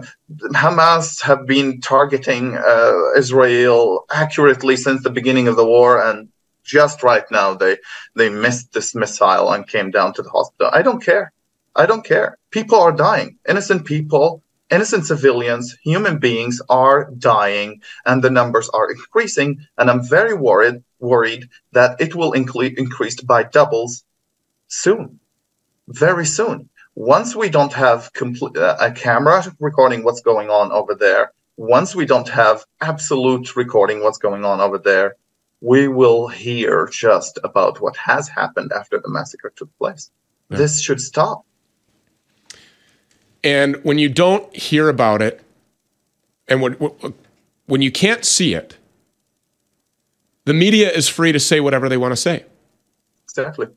Hamas have been targeting uh, Israel accurately since the beginning of the war, and just right now they they missed this missile and came down to the hospital. I don't care. I don't care. People are dying. Innocent people, innocent civilians, human beings are dying, and the numbers are increasing. And I'm very worried worried that it will incre- increase by doubles soon, very soon. Once we don't have complete, uh, a camera recording what's going on over there, once we don't have absolute recording what's going on over there, we will hear just about what has happened after the massacre took place. This should stop. And when you don't hear about it, and when when you can't see it, the media is free to say whatever they want to say. Exactly.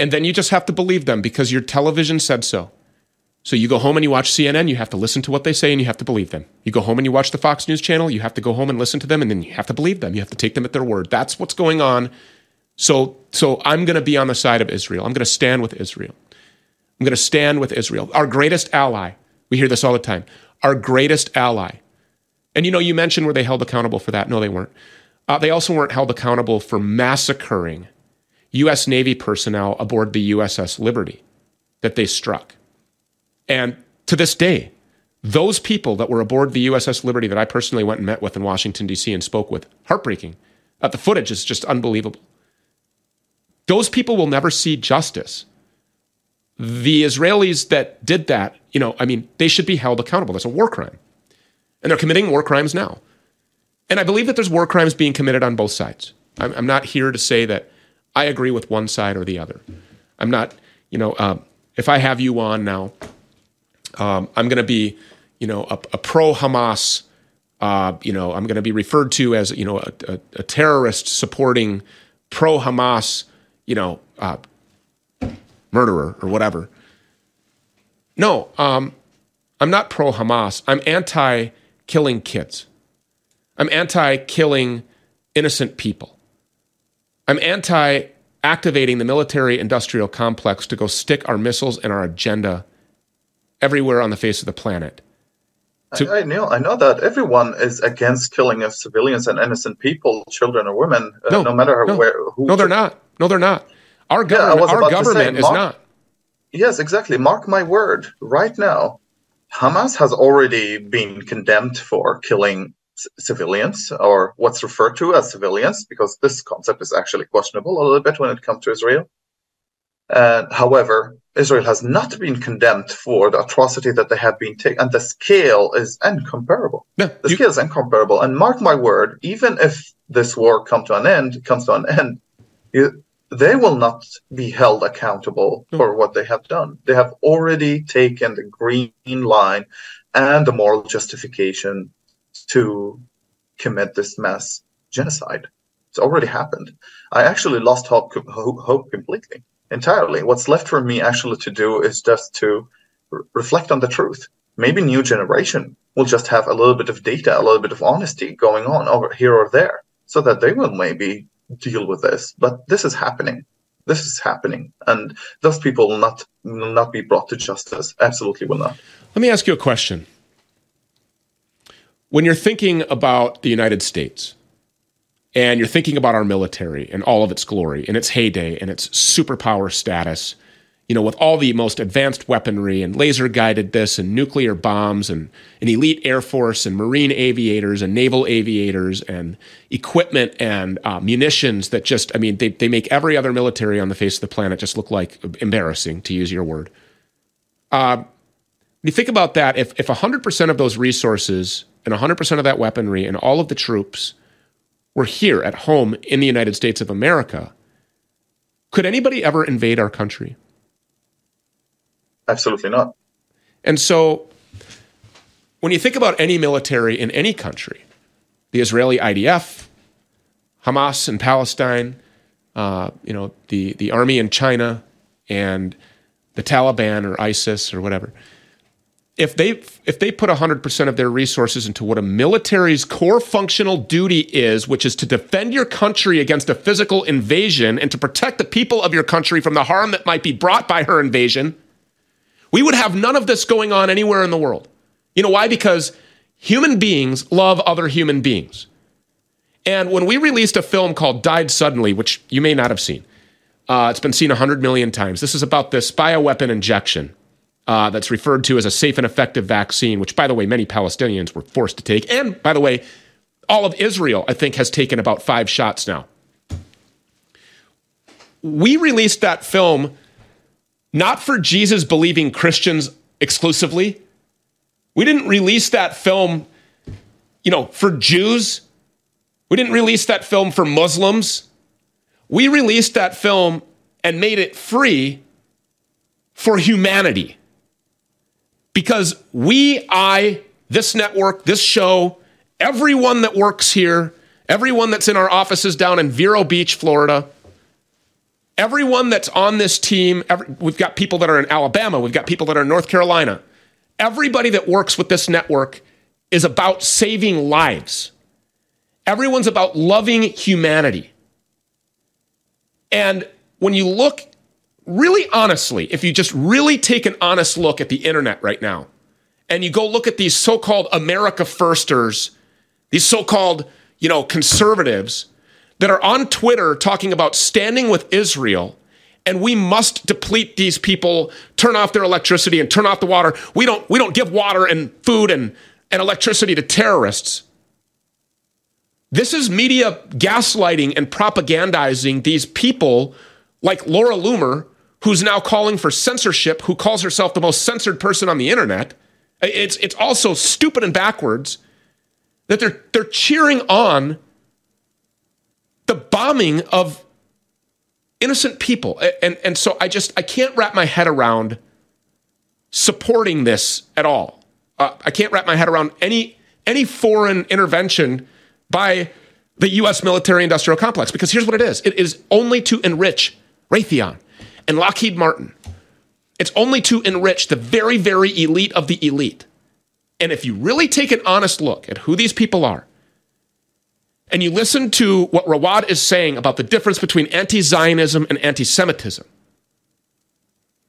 And then you just have to believe them because your television said so. So you go home and you watch CNN, you have to listen to what they say and you have to believe them. You go home and you watch the Fox News channel, you have to go home and listen to them and then you have to believe them. You have to take them at their word. That's what's going on. So so I'm going to be on the side of Israel. I'm going to stand with Israel. I'm going to stand with Israel. Our greatest ally. We hear this all the time. Our greatest ally. And you know, you mentioned were they held accountable for that? No, they weren't. Uh, they also weren't held accountable for massacring U.S. Navy personnel aboard the USS Liberty that they struck. And to this day, those people that were aboard the USS Liberty that I personally went and met with in Washington, D.C. and spoke with, heartbreaking. Uh, the footage is just unbelievable. Those people will never see justice. The Israelis that did that, you know, I mean, they should be held accountable. That's a war crime. And they're committing war crimes now. And I believe that there's war crimes being committed on both sides. I'm, I'm not here to say that I agree with one side or the other. I'm not, you know, uh, if I have you on now, um, I'm going to be, you know, a, a pro Hamas. Uh, you know, I'm going to be referred to as, you know, a, a, a terrorist supporting pro Hamas, you know, uh, murderer or whatever. No, um, I'm not pro Hamas. I'm anti killing kids. I'm anti killing innocent people. I'm anti activating the military industrial complex to go stick our missiles and our agenda everywhere on the face of the planet. To- I, I, know, I know that everyone is against killing of civilians and innocent people, children or women, uh, no, no matter no, where. Who no, they're not. No, they're not. Our government, yeah, our government say, Mark, is not. Yes, exactly. Mark my word. Right now, Hamas has already been condemned for killing civilians, or what's referred to as civilians, because this concept is actually questionable a little bit when it comes to Israel. Uh, however, Israel has not been condemned for the atrocity that they have been taken, and the scale is incomparable. Yeah, the you- scale is incomparable. And mark my word, even if this war come to an end, comes to an end, you, they will not be held accountable no. for what they have done. They have already taken the green line and the moral justification to commit this mass genocide. It's already happened. I actually lost hope, hope completely entirely. What's left for me actually to do is just to re- reflect on the truth. Maybe new generation will just have a little bit of data, a little bit of honesty going on over here or there, so that they will maybe deal with this. But this is happening. This is happening, and those people will not will not be brought to justice. Absolutely will not. Let me ask you a question. When you're thinking about the United States, and you're thinking about our military and all of its glory and its heyday and its superpower status, you know, with all the most advanced weaponry and laser guided this and nuclear bombs and an elite air force and marine aviators and naval aviators and equipment and uh, munitions that just, I mean, they, they make every other military on the face of the planet just look like embarrassing, to use your word. Uh, you think about that, if, if 100% of those resources and 100% of that weaponry and all of the troops were here at home in the United States of America, could anybody ever invade our country? Absolutely not. And so, when you think about any military in any country, the Israeli IDF, Hamas in Palestine, uh, you know, the, the army in China, and the Taliban or ISIS or whatever, if they if they put 100% of their resources into what a military's core functional duty is which is to defend your country against a physical invasion and to protect the people of your country from the harm that might be brought by her invasion we would have none of this going on anywhere in the world. You know why? Because human beings love other human beings. And when we released a film called died suddenly which you may not have seen uh, it's been seen 100 million times this is about this bioweapon injection uh, that's referred to as a safe and effective vaccine, which, by the way, many Palestinians were forced to take. And, by the way, all of Israel, I think, has taken about five shots now. We released that film not for Jesus believing Christians exclusively. We didn't release that film, you know, for Jews. We didn't release that film for Muslims. We released that film and made it free for humanity because we, I, this network, this show, everyone that works here, everyone that's in our offices down in Vero Beach, Florida, Everyone that's on this team, every, we've got people that are in Alabama, we've got people that are in North Carolina. Everybody that works with this network is about saving lives. Everyone's about loving humanity. And when you look really honestly, if you just really take an honest look at the internet right now, and you go look at these so-called America firsters, these so-called, you know, conservatives that are on Twitter talking about standing with Israel and we must deplete these people, turn off their electricity and turn off the water. We don't we don't give water and food and, and electricity to terrorists. This is media gaslighting and propagandizing these people like Laura Loomer, who's now calling for censorship, who calls herself the most censored person on the internet. It's it's also stupid and backwards that they're they're cheering on the bombing of innocent people. And and so I just I can't wrap my head around supporting this at all. Uh, I can't wrap my head around any any foreign intervention by the U.S. military industrial complex because here's what it is: it is only to enrich Raytheon and Lockheed Martin it's only to enrich the very, very elite of the elite. And if you really take an honest look at who these people are, and you listen to what Rawad is saying about the difference between anti Zionism and anti Semitism,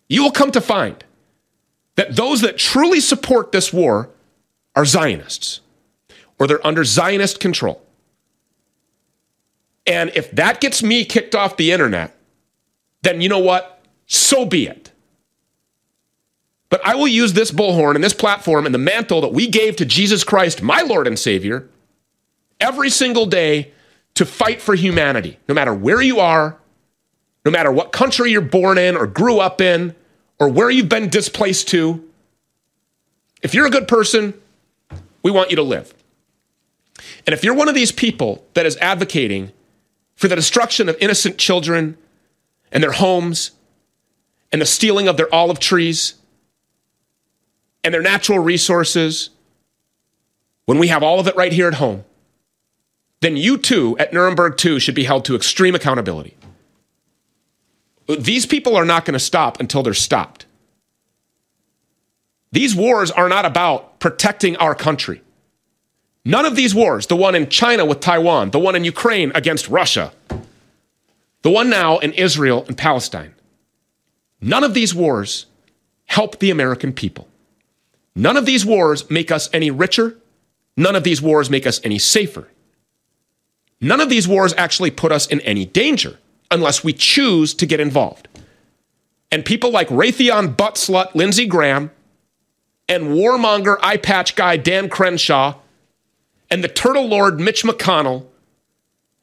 you will come to find that those that truly support this war are Zionists or they're under Zionist control. And if that gets me kicked off the internet, then you know what? So be it. But I will use this bullhorn and this platform and the mantle that we gave to Jesus Christ, my Lord and Savior, every single day to fight for humanity, no matter where you are, no matter what country you're born in or grew up in, or where you've been displaced to. If you're a good person, we want you to live. And if you're one of these people that is advocating for the destruction of innocent children and their homes and the stealing of their olive trees, and their natural resources, when we have all of it right here at home, then you too at Nuremberg 2 should be held to extreme accountability. These people are not going to stop until they're stopped. These wars are not about protecting our country. None of these wars, the one in China with Taiwan, the one in Ukraine against Russia, the one now in Israel and Palestine, none of these wars help the American people. None of these wars make us any richer. None of these wars make us any safer. None of these wars actually put us in any danger unless we choose to get involved. And people like Raytheon butt slut Lindsey Graham and warmonger eye patch guy Dan Crenshaw and the turtle lord Mitch McConnell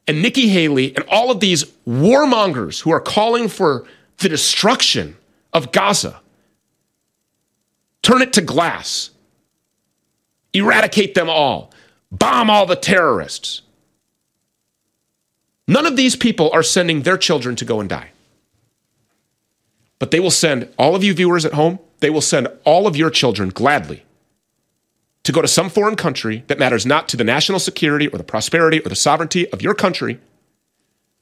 and Nikki Haley and all of these warmongers who are calling for the destruction of Gaza turn it to glass, eradicate them all, bomb all the terrorists. None of these people are sending their children to go and die. But they will send all of you viewers at home, they will send all of your children gladly to go to some foreign country that matters not to the national security or the prosperity or the sovereignty of your country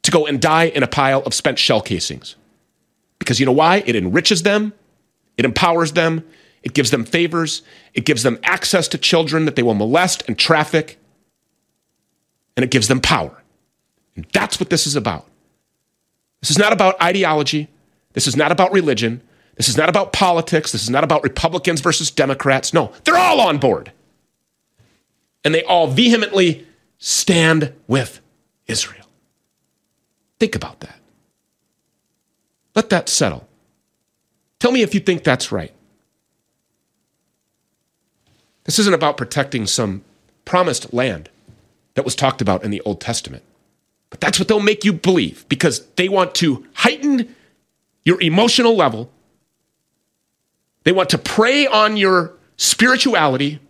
to go and die in a pile of spent shell casings. Because you know why? It enriches them, it empowers them, it gives them favors. It gives them access to children that they will molest and traffic. And it gives them power. And that's what this is about. This is not about ideology. This is not about religion. This is not about politics. This is not about Republicans versus Democrats. No, they're all on board. And they all vehemently stand with Israel. Think about that. Let that settle. Tell me if you think that's right. This isn't about protecting some promised land that was talked about in the Old Testament. But that's what they'll make you believe because they want to heighten your emotional level. They want to prey on your spirituality.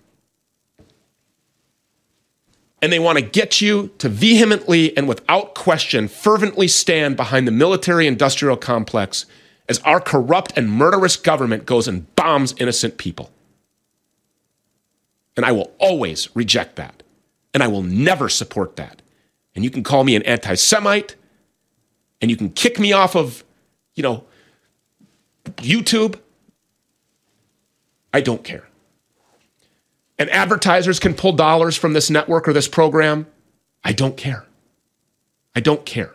And they want to get you to vehemently and without question fervently stand behind the military industrial complex as our corrupt and murderous government goes and bombs innocent people. And I will always reject that. And I will never support that. And you can call me an anti Semite, and you can kick me off of you know, YouTube. I don't care. And advertisers can pull dollars from this network or this program. I don't care. I don't care.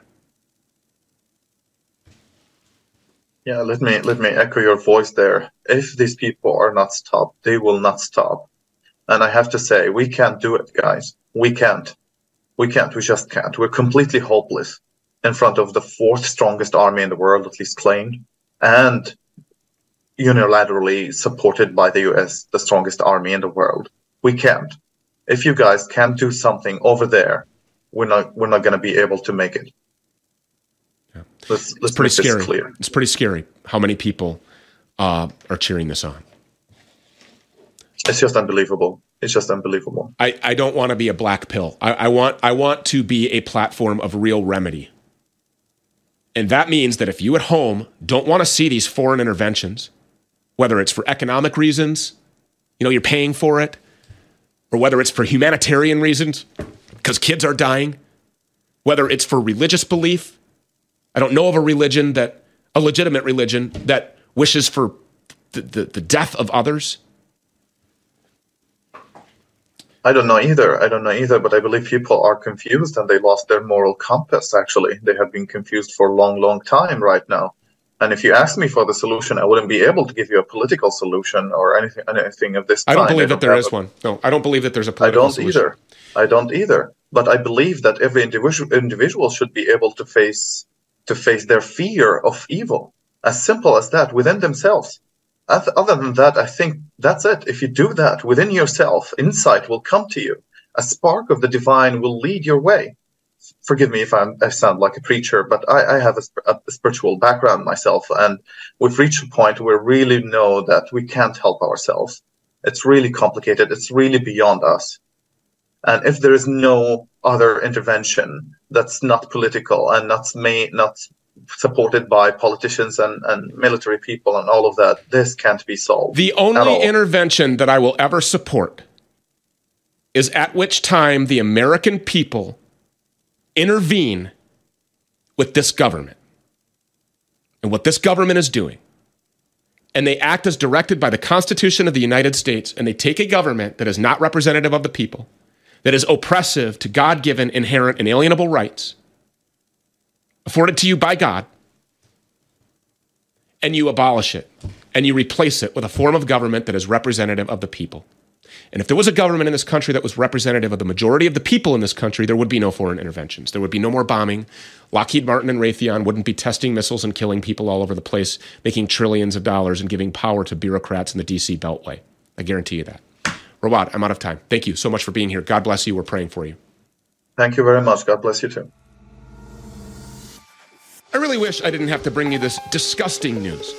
Yeah, let me let me echo your voice there. If these people are not stopped, they will not stop. And I have to say, we can't do it, guys. We can't. We can't. We just can't. We're completely hopeless in front of the fourth strongest army in the world, at least claimed, and unilaterally supported by the US, the strongest army in the world. We can't. If you guys can't do something over there, we're not we're not going to be able to make it. Yeah. Let's, let's it's pretty scary. clear. It's pretty scary how many people uh, are cheering this on. It's just unbelievable. It's just unbelievable. I, I don't want to be a black pill. I, I want I want to be a platform of real remedy. And that means that if you at home don't want to see these foreign interventions, whether it's for economic reasons, you know, you're paying for it, or whether it's for humanitarian reasons, because kids are dying, whether it's for religious belief. I don't know of a religion that, a legitimate religion that wishes for the, the, the death of others. I don't know either. I don't know either, but I believe people are confused and they lost their moral compass, actually. They have been confused for a long, long time right now. And if you ask me for the solution, I wouldn't be able to give you a political solution or anything, anything of this. Kind. I don't believe I that there is a- one. No, I don't believe that there's a political solution. I don't solution. either. I don't either. But I believe that every individual individual should be able to face to face their fear of evil, as simple as that, within themselves. Other than that, I think that's it. If you do that within yourself, insight will come to you. A spark of the divine will lead your way. Forgive me if I'm, I sound like a preacher, but I, I have a, a spiritual background myself, and we've reached a point where we really know that we can't help ourselves. It's really complicated. It's really beyond us. And if there is no other intervention that's not political and not made, not supported by politicians and, and military people and all of that, this can't be solved. The only intervention that I will ever support is at which time the American people intervene with this government and what this government is doing. And they act as directed by the Constitution of the United States, and they take a government that is not representative of the people, that is oppressive to God given, inherent, and alienable rights afforded to you by God, and you abolish it and you replace it with a form of government that is representative of the people. And if there was a government in this country that was representative of the majority of the people in this country, there would be no foreign interventions. There would be no more bombing. Lockheed Martin and Raytheon wouldn't be testing missiles and killing people all over the place, making trillions of dollars and giving power to bureaucrats in the DC Beltway. I guarantee you that. Rawad, I'm out of time. Thank you so much for being here. God bless you. We're praying for you. Thank you very much. God bless you too. I really wish I didn't have to bring you this disgusting news.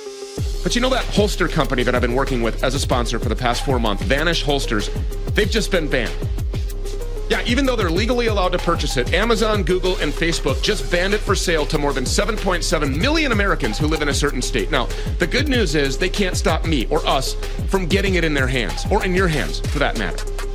But you know that holster company that I've been working with as a sponsor for the past four months, Vanish Holsters, they've just been banned. Yeah, even though they're legally allowed to purchase it, Amazon, Google, and Facebook just banned it for sale to more than 7.7 million Americans who live in a certain state. Now, the good news is they can't stop me or us from getting it in their hands, or in your hands for that matter.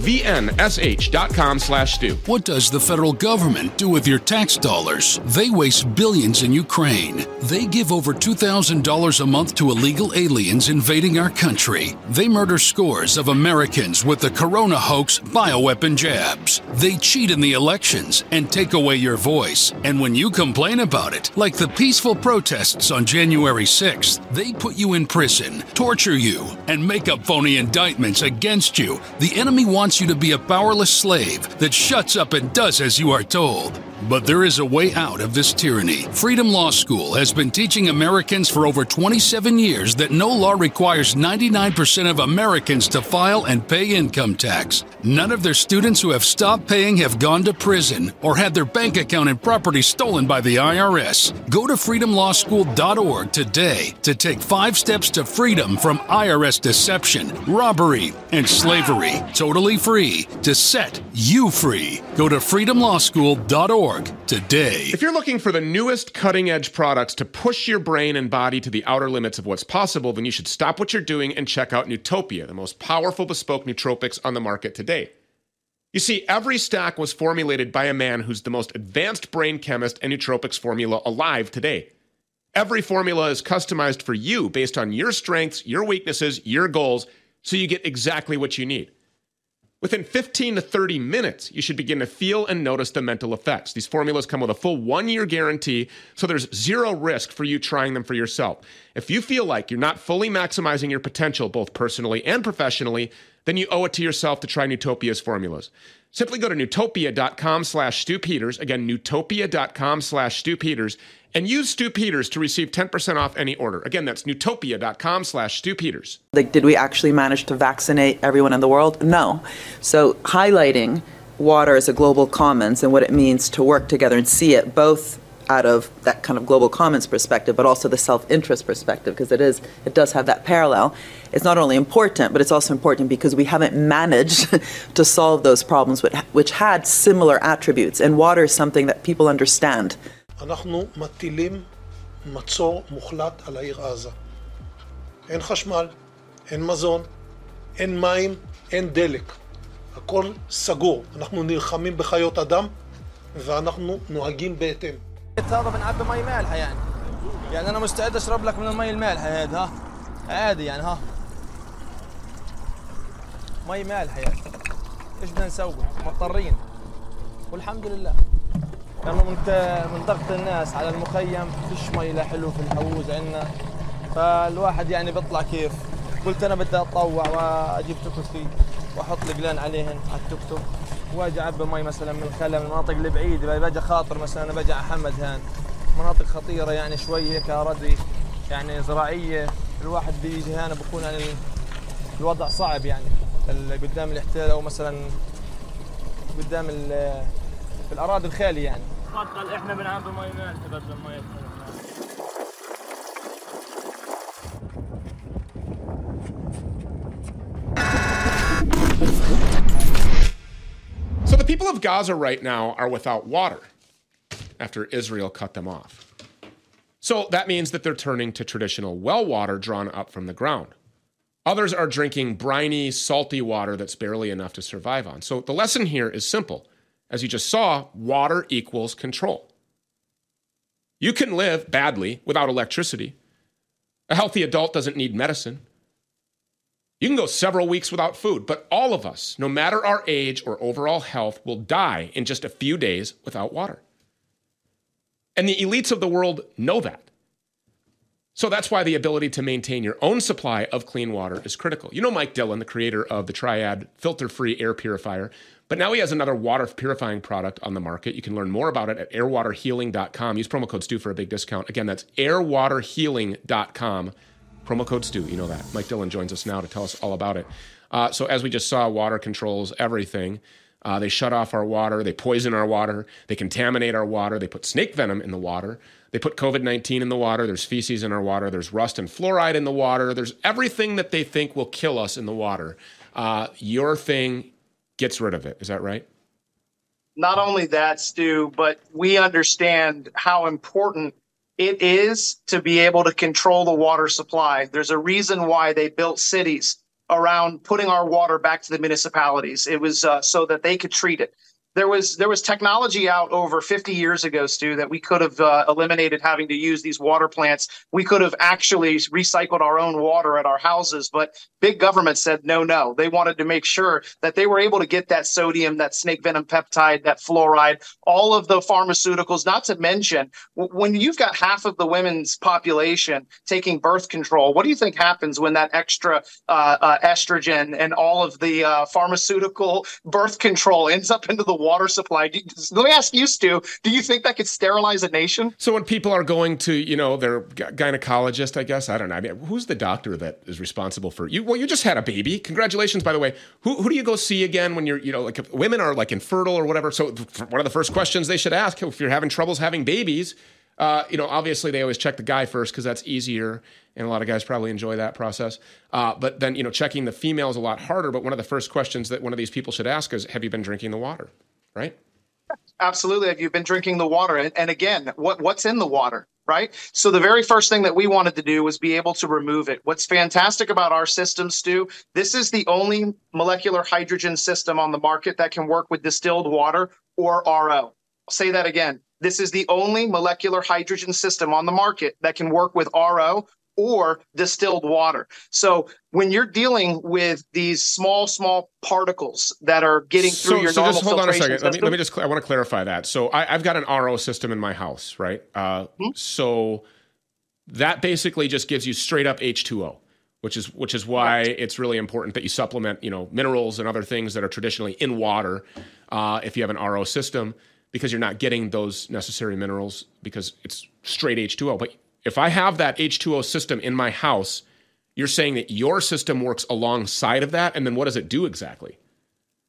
vnsh.com slash stew. What does the federal government do with your tax dollars? They waste billions in Ukraine. They give over $2,000 a month to illegal aliens invading our country. They murder scores of Americans with the corona hoax bioweapon jabs. They cheat in the elections and take away your voice. And when you complain about it, like the peaceful protests on January 6th, they put you in prison, torture you, and make up phony indictments against you. The enemy wants you to be a powerless slave that shuts up and does as you are told. But there is a way out of this tyranny. Freedom Law School has been teaching Americans for over 27 years that no law requires 99% of Americans to file and pay income tax. None of their students who have stopped paying have gone to prison or had their bank account and property stolen by the IRS. Go to freedomlawschool.org today to take five steps to freedom from IRS deception, robbery, and slavery. Totally free to set you free. Go to freedomlawschool.org today. If you're looking for the newest cutting edge products to push your brain and body to the outer limits of what's possible, then you should stop what you're doing and check out Nootopia, the most powerful bespoke nootropics on the market today. You see, every stack was formulated by a man who's the most advanced brain chemist and nootropics formula alive today. Every formula is customized for you based on your strengths, your weaknesses, your goals, so you get exactly what you need. Within 15 to 30 minutes, you should begin to feel and notice the mental effects. These formulas come with a full one year guarantee, so there's zero risk for you trying them for yourself. If you feel like you're not fully maximizing your potential, both personally and professionally, then you owe it to yourself to try Nootopia's formulas. Simply go to nootopia.com slash Stew Peters. Again, nootopia.com slash Stew Peters and use Stew Peters to receive 10% off any order. Again, that's nootopia.com slash Stew Peters. Like, did we actually manage to vaccinate everyone in the world? No. So, highlighting water as a global commons and what it means to work together and see it both out of that kind of global commons perspective, but also the self-interest perspective, because it is it does have that parallel. It's not only important, but it's also important because we haven't managed to solve those problems which, which had similar attributes. And water is something that people understand. אנחנו מטילים מצור מוחלט על העיר עזה. אין חשמל, אין מזון, אין מים, אין דלק. הכל סגור. אנחנו נלחמים בחיות אדם ואנחנו נוהגים בהתאם. هذا بنعبي مي مالحه يعني. يعني أنا مستعد أشرب لك من المي المالحة هذا ها؟ عادي يعني ها؟ مي مالحة يعني. إيش بدنا نسوي؟ مضطرين. والحمد لله. لأنه من من ضغط الناس على المخيم فيش مي لا حلو في الحوز عندنا. فالواحد يعني بيطلع كيف. قلت أنا بدي اتطوع وأجيب توكتي وأحط القلان عليهن على التوك توك. واجي اعبي مي مثلا من الخلا من المناطق البعيده باجي خاطر مثلا أنا باجي على حمد هان. مناطق خطيرة يعني شوي هيك اراضي يعني زراعية. الواحد بيجي هنا بكون يعني الوضع صعب يعني. قدام الاحتلال أو مثلا قدام الأراضي الخالية يعني. بطل إحنا بنعبي مي مالحه بدل مي people of Gaza right now are without water after Israel cut them off. So that means that they're turning to traditional well water drawn up from the ground. Others are drinking briny, salty water that's barely enough to survive on. So the lesson here is simple. As you just saw, water equals control. You can live badly without electricity. A healthy adult doesn't need medicine. You can go several weeks without food, but all of us, no matter our age or overall health, will die in just a few days without water. And the elites of the world know that. So that's why the ability to maintain your own supply of clean water is critical. You know Mike Dillon, the creator of the Triad filter free air purifier, but now he has another water purifying product on the market. You can learn more about it at airwaterhealing.com. Use promo code STEW for a big discount. Again, that's airwaterhealing.com. Promo code STEW, you know that. Mike Dillon joins us now to tell us all about it. Uh, so, as we just saw, water controls everything. Uh, they shut off our water, they poison our water, they contaminate our water, they put snake venom in the water, they put COVID 19 in the water, there's feces in our water, there's rust and fluoride in the water, there's everything that they think will kill us in the water. Uh, your thing gets rid of it. Is that right? Not only that, Stew, but we understand how important it is to be able to control the water supply. There's a reason why they built cities around putting our water back to the municipalities. It was uh, so that they could treat it there was there was technology out over 50 years ago, Stew, that we could have uh, eliminated having to use these water plants. We could have actually recycled our own water at our houses, but big government said no, no. They wanted to make sure that they were able to get that sodium, that snake venom peptide, that fluoride, all of the pharmaceuticals. Not to mention when you've got half of the women's population taking birth control. What do you think happens when that extra uh, uh, estrogen and all of the uh, pharmaceutical birth control ends up into the water supply. Do, let me ask you, Stew. Do you think that could sterilize a nation? So when people are going to, you know, their gynecologist, I guess I don't know. I mean, who's the doctor that is responsible for you? Well, you just had a baby. Congratulations, by the way. Who who do you go see again when you're, you know, like if women are like infertile or whatever? So one of the first questions they should ask if you're having troubles having babies uh, you know, obviously they always check the guy first because that's easier, and a lot of guys probably enjoy that process. Uh, but then, you know, checking the female is a lot harder. But one of the first questions that one of these people should ask is, "Have you been drinking the water?" Right? Absolutely. Have you been drinking the water? And, again, what what's in the water? Right. So the very first thing that we wanted to do was be able to remove it. What's fantastic about our system, Stew, this is the only molecular hydrogen system on the market that can work with distilled water or RO. I'll say that again this is the only molecular hydrogen system on the market that can work with RO or distilled water. So when you're dealing with these small, small particles that are getting through your so normal just hold on a second. filtration Let me, let me just. I want to clarify that. So I, have got an RO system in my house, right? Uh, Hmm? So that basically just gives you straight up H2O. Which is which is why it's really important that you supplement, you know, minerals and other things that are traditionally in water uh, if you have an RO system because you're not getting those necessary minerals because it's straight H2O. But if I have that H2O system in my house, you're saying that your system works alongside of that. And then what does it do exactly?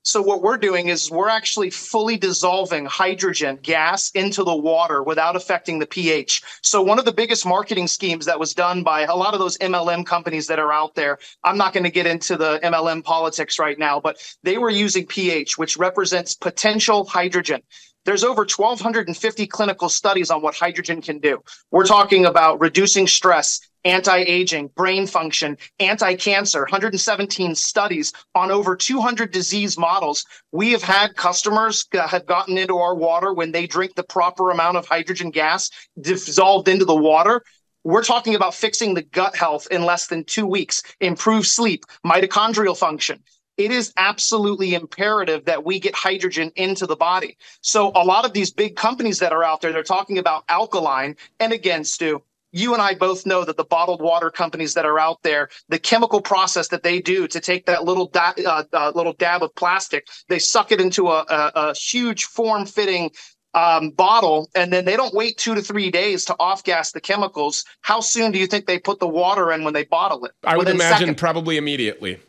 So what we're doing is we're actually fully dissolving hydrogen gas into the water without affecting the pH. So one of the biggest marketing schemes that was done by a lot of those MLM companies that are out there, I'm not going to get into the MLM politics right now, but they were using pH, which represents potential hydrogen. There's over 1,250 clinical studies on what hydrogen can do. We're talking about reducing stress, anti-aging, brain function, anti-cancer, 117 studies on over 200 disease models. We have had customers have gotten into our water when they drink the proper amount of hydrogen gas dissolved into the water. We're talking about fixing the gut health in less than two weeks, improve sleep, mitochondrial function it is absolutely imperative that we get hydrogen into the body. So a lot of these big companies that are out there, they're talking about alkaline. And again, Stew, you and I both know that the bottled water companies that are out there, the chemical process that they do to take that little da- uh, uh, little dab of plastic, they suck it into a, a, a huge form-fitting um, bottle, and then they don't wait two to three days to off-gas the chemicals. How soon do you think they put the water in when they bottle it? I would Within imagine seconds. probably immediately.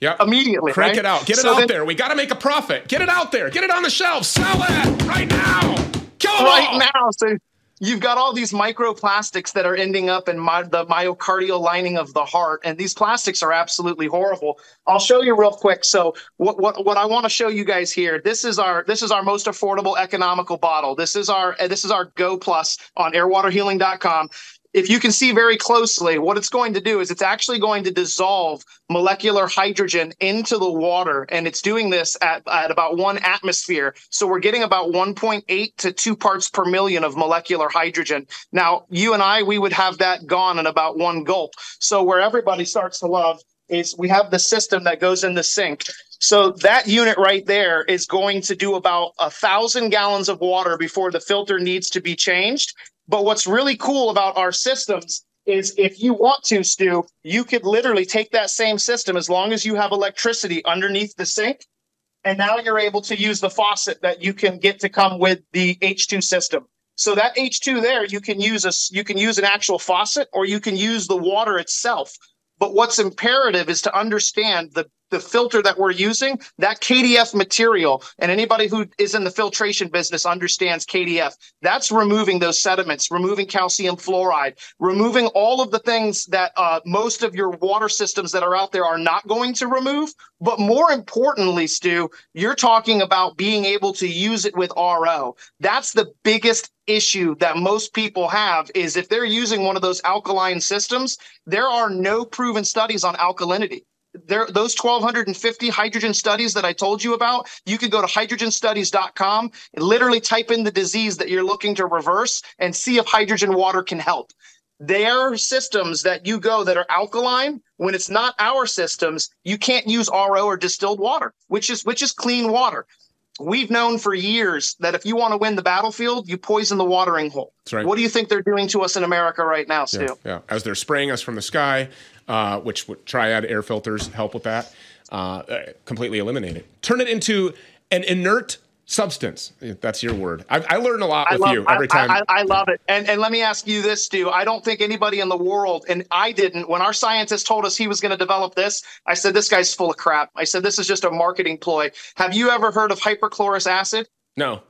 Yeah. Immediately. Crank right? it out. Get it So out then- there. We got to make a profit. Get it out there. Get it on the shelf. Sell it right now. Kill 'em right all. now. So you've got all these microplastics that are ending up in my, the myocardial lining of the heart, and these plastics are absolutely horrible. I'll show you real quick. So what what what I want to show you guys here? This is our this is our most affordable economical bottle. This is our this is our Go Plus on AirWaterHealing.com. If you can see very closely, what it's going to do is it's actually going to dissolve molecular hydrogen into the water, and it's doing this at, at about one atmosphere. So we're getting about 1.8 to 2 parts per million of molecular hydrogen. Now, you and I, we would have that gone in about one gulp. So where everybody starts to love is we have the system that goes in the sink. So that unit right there is going to do about a thousand gallons of water before the filter needs to be changed. But what's really cool about our systems is if you want to, Stew, you could literally take that same system as long as you have electricity underneath the sink. And now you're able to use the faucet that you can get to come with the H2 system. So that H2 there, you can use a you can use an actual faucet or you can use the water itself. But what's imperative is to understand the the filter that we're using, that KDF material, and anybody who is in the filtration business understands KDF. That's removing those sediments, removing calcium fluoride, removing all of the things that uh, most of your water systems that are out there are not going to remove. But more importantly, Stew, you're talking about being able to use it with RO. That's the biggest issue that most people have is if they're using one of those alkaline systems, there are no proven studies on alkalinity there those 1250 hydrogen studies that I told you about, you can go to hydrogenstudies.com and literally type in the disease that you're looking to reverse and see if hydrogen water can help. Their systems that you go that are alkaline, when it's not our systems, you can't use RO or distilled water, which is which is clean water. We've known for years that if you want to win the battlefield, you poison the watering hole. That's right. What do you think they're doing to us in America right now, Stew? Yeah, yeah. As they're spraying us from the sky, uh, which would triad air filters help with that, uh, uh, completely eliminate it. Turn it into an inert Substance. That's your word. I, I learn a lot I with love, you every I, time. I, I love it. And and let me ask you this, Stew. I don't think anybody in the world, and I didn't, when our scientist told us he was going to develop this, I said, this guy's full of crap. I said, this is just a marketing ploy. Have you ever heard of hyperchlorous acid? no.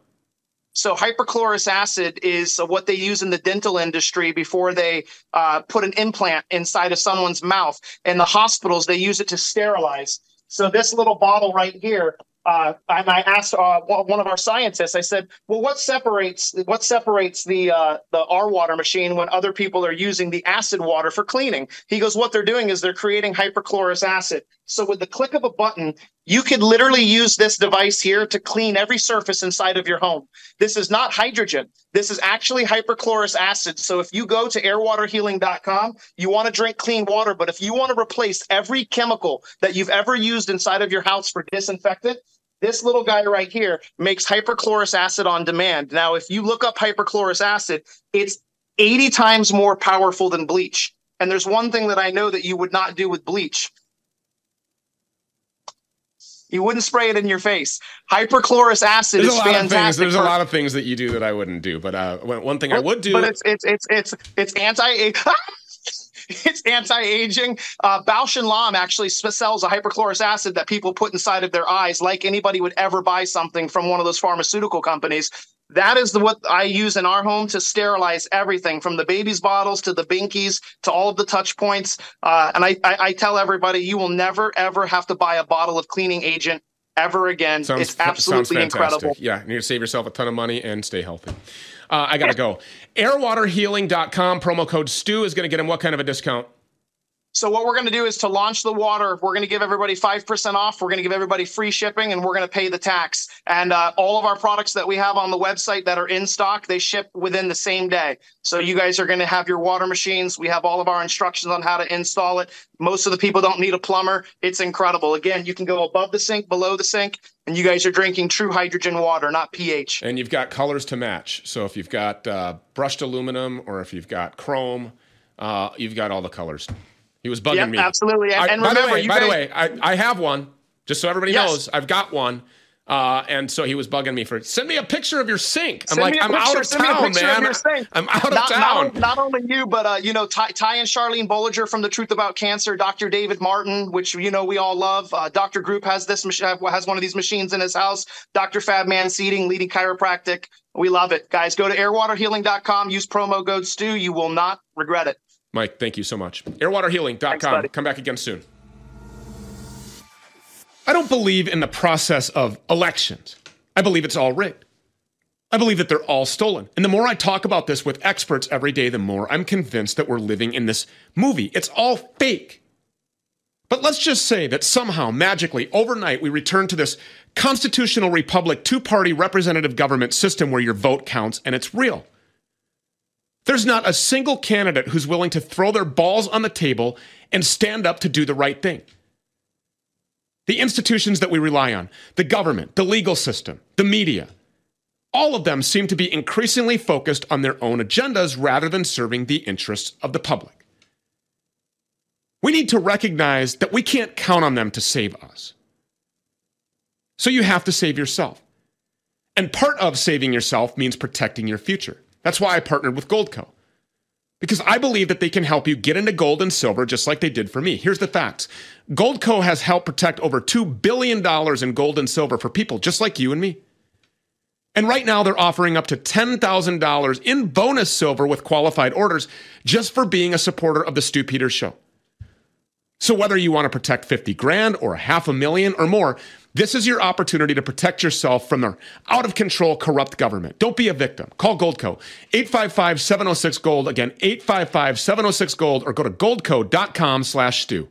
So hyperchlorous acid is what they use in the dental industry before they uh, put an implant inside of someone's mouth. In the hospitals, they use it to sterilize. So this little bottle right here, uh, and I asked uh, one of our scientists. I said, "Well, what separates what separates the uh, the R water machine when other people are using the acid water for cleaning?" He goes, "What they're doing is they're creating hyperchlorous acid. So with the click of a button, you could literally use this device here to clean every surface inside of your home. This is not hydrogen. This is actually hyperchlorous acid. So if you go to airwaterhealing.com, you want to drink clean water, but if you want to replace every chemical that you've ever used inside of your house for disinfectant, this little guy right here makes hyperchlorous acid on demand. Now, if you look up hyperchlorous acid, it's 80 times more powerful than bleach. And there's one thing that I know that you would not do with bleach. You wouldn't spray it in your face. Hyperchlorous acid There's is a lot of fantastic. There's a lot of things that you do that I wouldn't do, but uh, one one thing I would do. But it's it's it's it's it's anti it's anti-aging. Uh, Bausch and Lomb actually sells a hyperchlorous acid that people put inside of their eyes, like anybody would ever buy something from one of those pharmaceutical companies. That is the what I use in our home to sterilize everything from the baby's bottles to the binkies to all of the touch points. Uh, and I, I, I tell everybody, you will never ever have to buy a bottle of cleaning agent ever again. Sounds, it's absolutely incredible. Yeah, you need to save yourself a ton of money and stay healthy. Uh, I gotta go. Airwaterhealing.com promo code Stew is gonna get him what kind of a discount? So what we're going to do is to launch the water, we're going to give everybody 5% off. We're going to give everybody free shipping and we're going to pay the tax. And uh, all of our products that we have on the website that are in stock, they ship within the same day. So you guys are going to have your water machines. We have all of our instructions on how to install it. Most of the people don't need a plumber. It's incredible. Again, you can go above the sink, below the sink, and you guys are drinking true hydrogen water, not pH. And you've got colors to match. So if you've got uh, brushed aluminum or if you've got chrome, uh, you've got all the colors. He was bugging Yep, me. absolutely. And- I- and by remember, the way, by the way, I, I have one. Just so everybody Yes. knows, I've got one. Uh, and so he was bugging me for send me a picture of your sink. I'm Send like, I'm picture- out of send me a town, of man. I'm out of town. Not, not only you, but uh, you know, Ty, Ty and Charlene Bollinger from the Truth About Cancer, Dr. David Martin, which you know we all love. Uh, Dr. Group has this mach- has one of these machines in his house. Dr. Fabman Seating, leading chiropractic. We love it, guys. Go to airwaterhealing.com. Use promo code Stew. You will not regret it. Mike, thank you so much. Airwaterhealing.com. Come back again soon. I don't believe in the process of elections. I believe it's all rigged. I believe that they're all stolen. And the more I talk about this with experts every day, the more I'm convinced that we're living in this movie. It's all fake. But let's just say that somehow, magically, overnight, we return to this constitutional republic, two party representative government system where your vote counts and it's real. There's not a single candidate who's willing to throw their balls on the table and stand up to do the right thing. The institutions that we rely on, the government, the legal system, the media, all of them seem to be increasingly focused on their own agendas rather than serving the interests of the public. We need to recognize that we can't count on them to save us. So you have to save yourself. And part of saving yourself means protecting your future. That's why I partnered with Goldco. Because I believe that they can help you get into gold and silver just like they did for me. Here's the facts Goldco has helped protect over $2 billion in gold and silver for people just like you and me. And right now, they're offering up to $10,000 in bonus silver with qualified orders just for being a supporter of the Stew Peters Show. So whether you want to protect 50 grand or half a million or more, this is your opportunity to protect yourself from their out of control corrupt government. Don't be a victim. Call Goldco 855-706 gold again 855-706 gold or go to goldco.com/stew.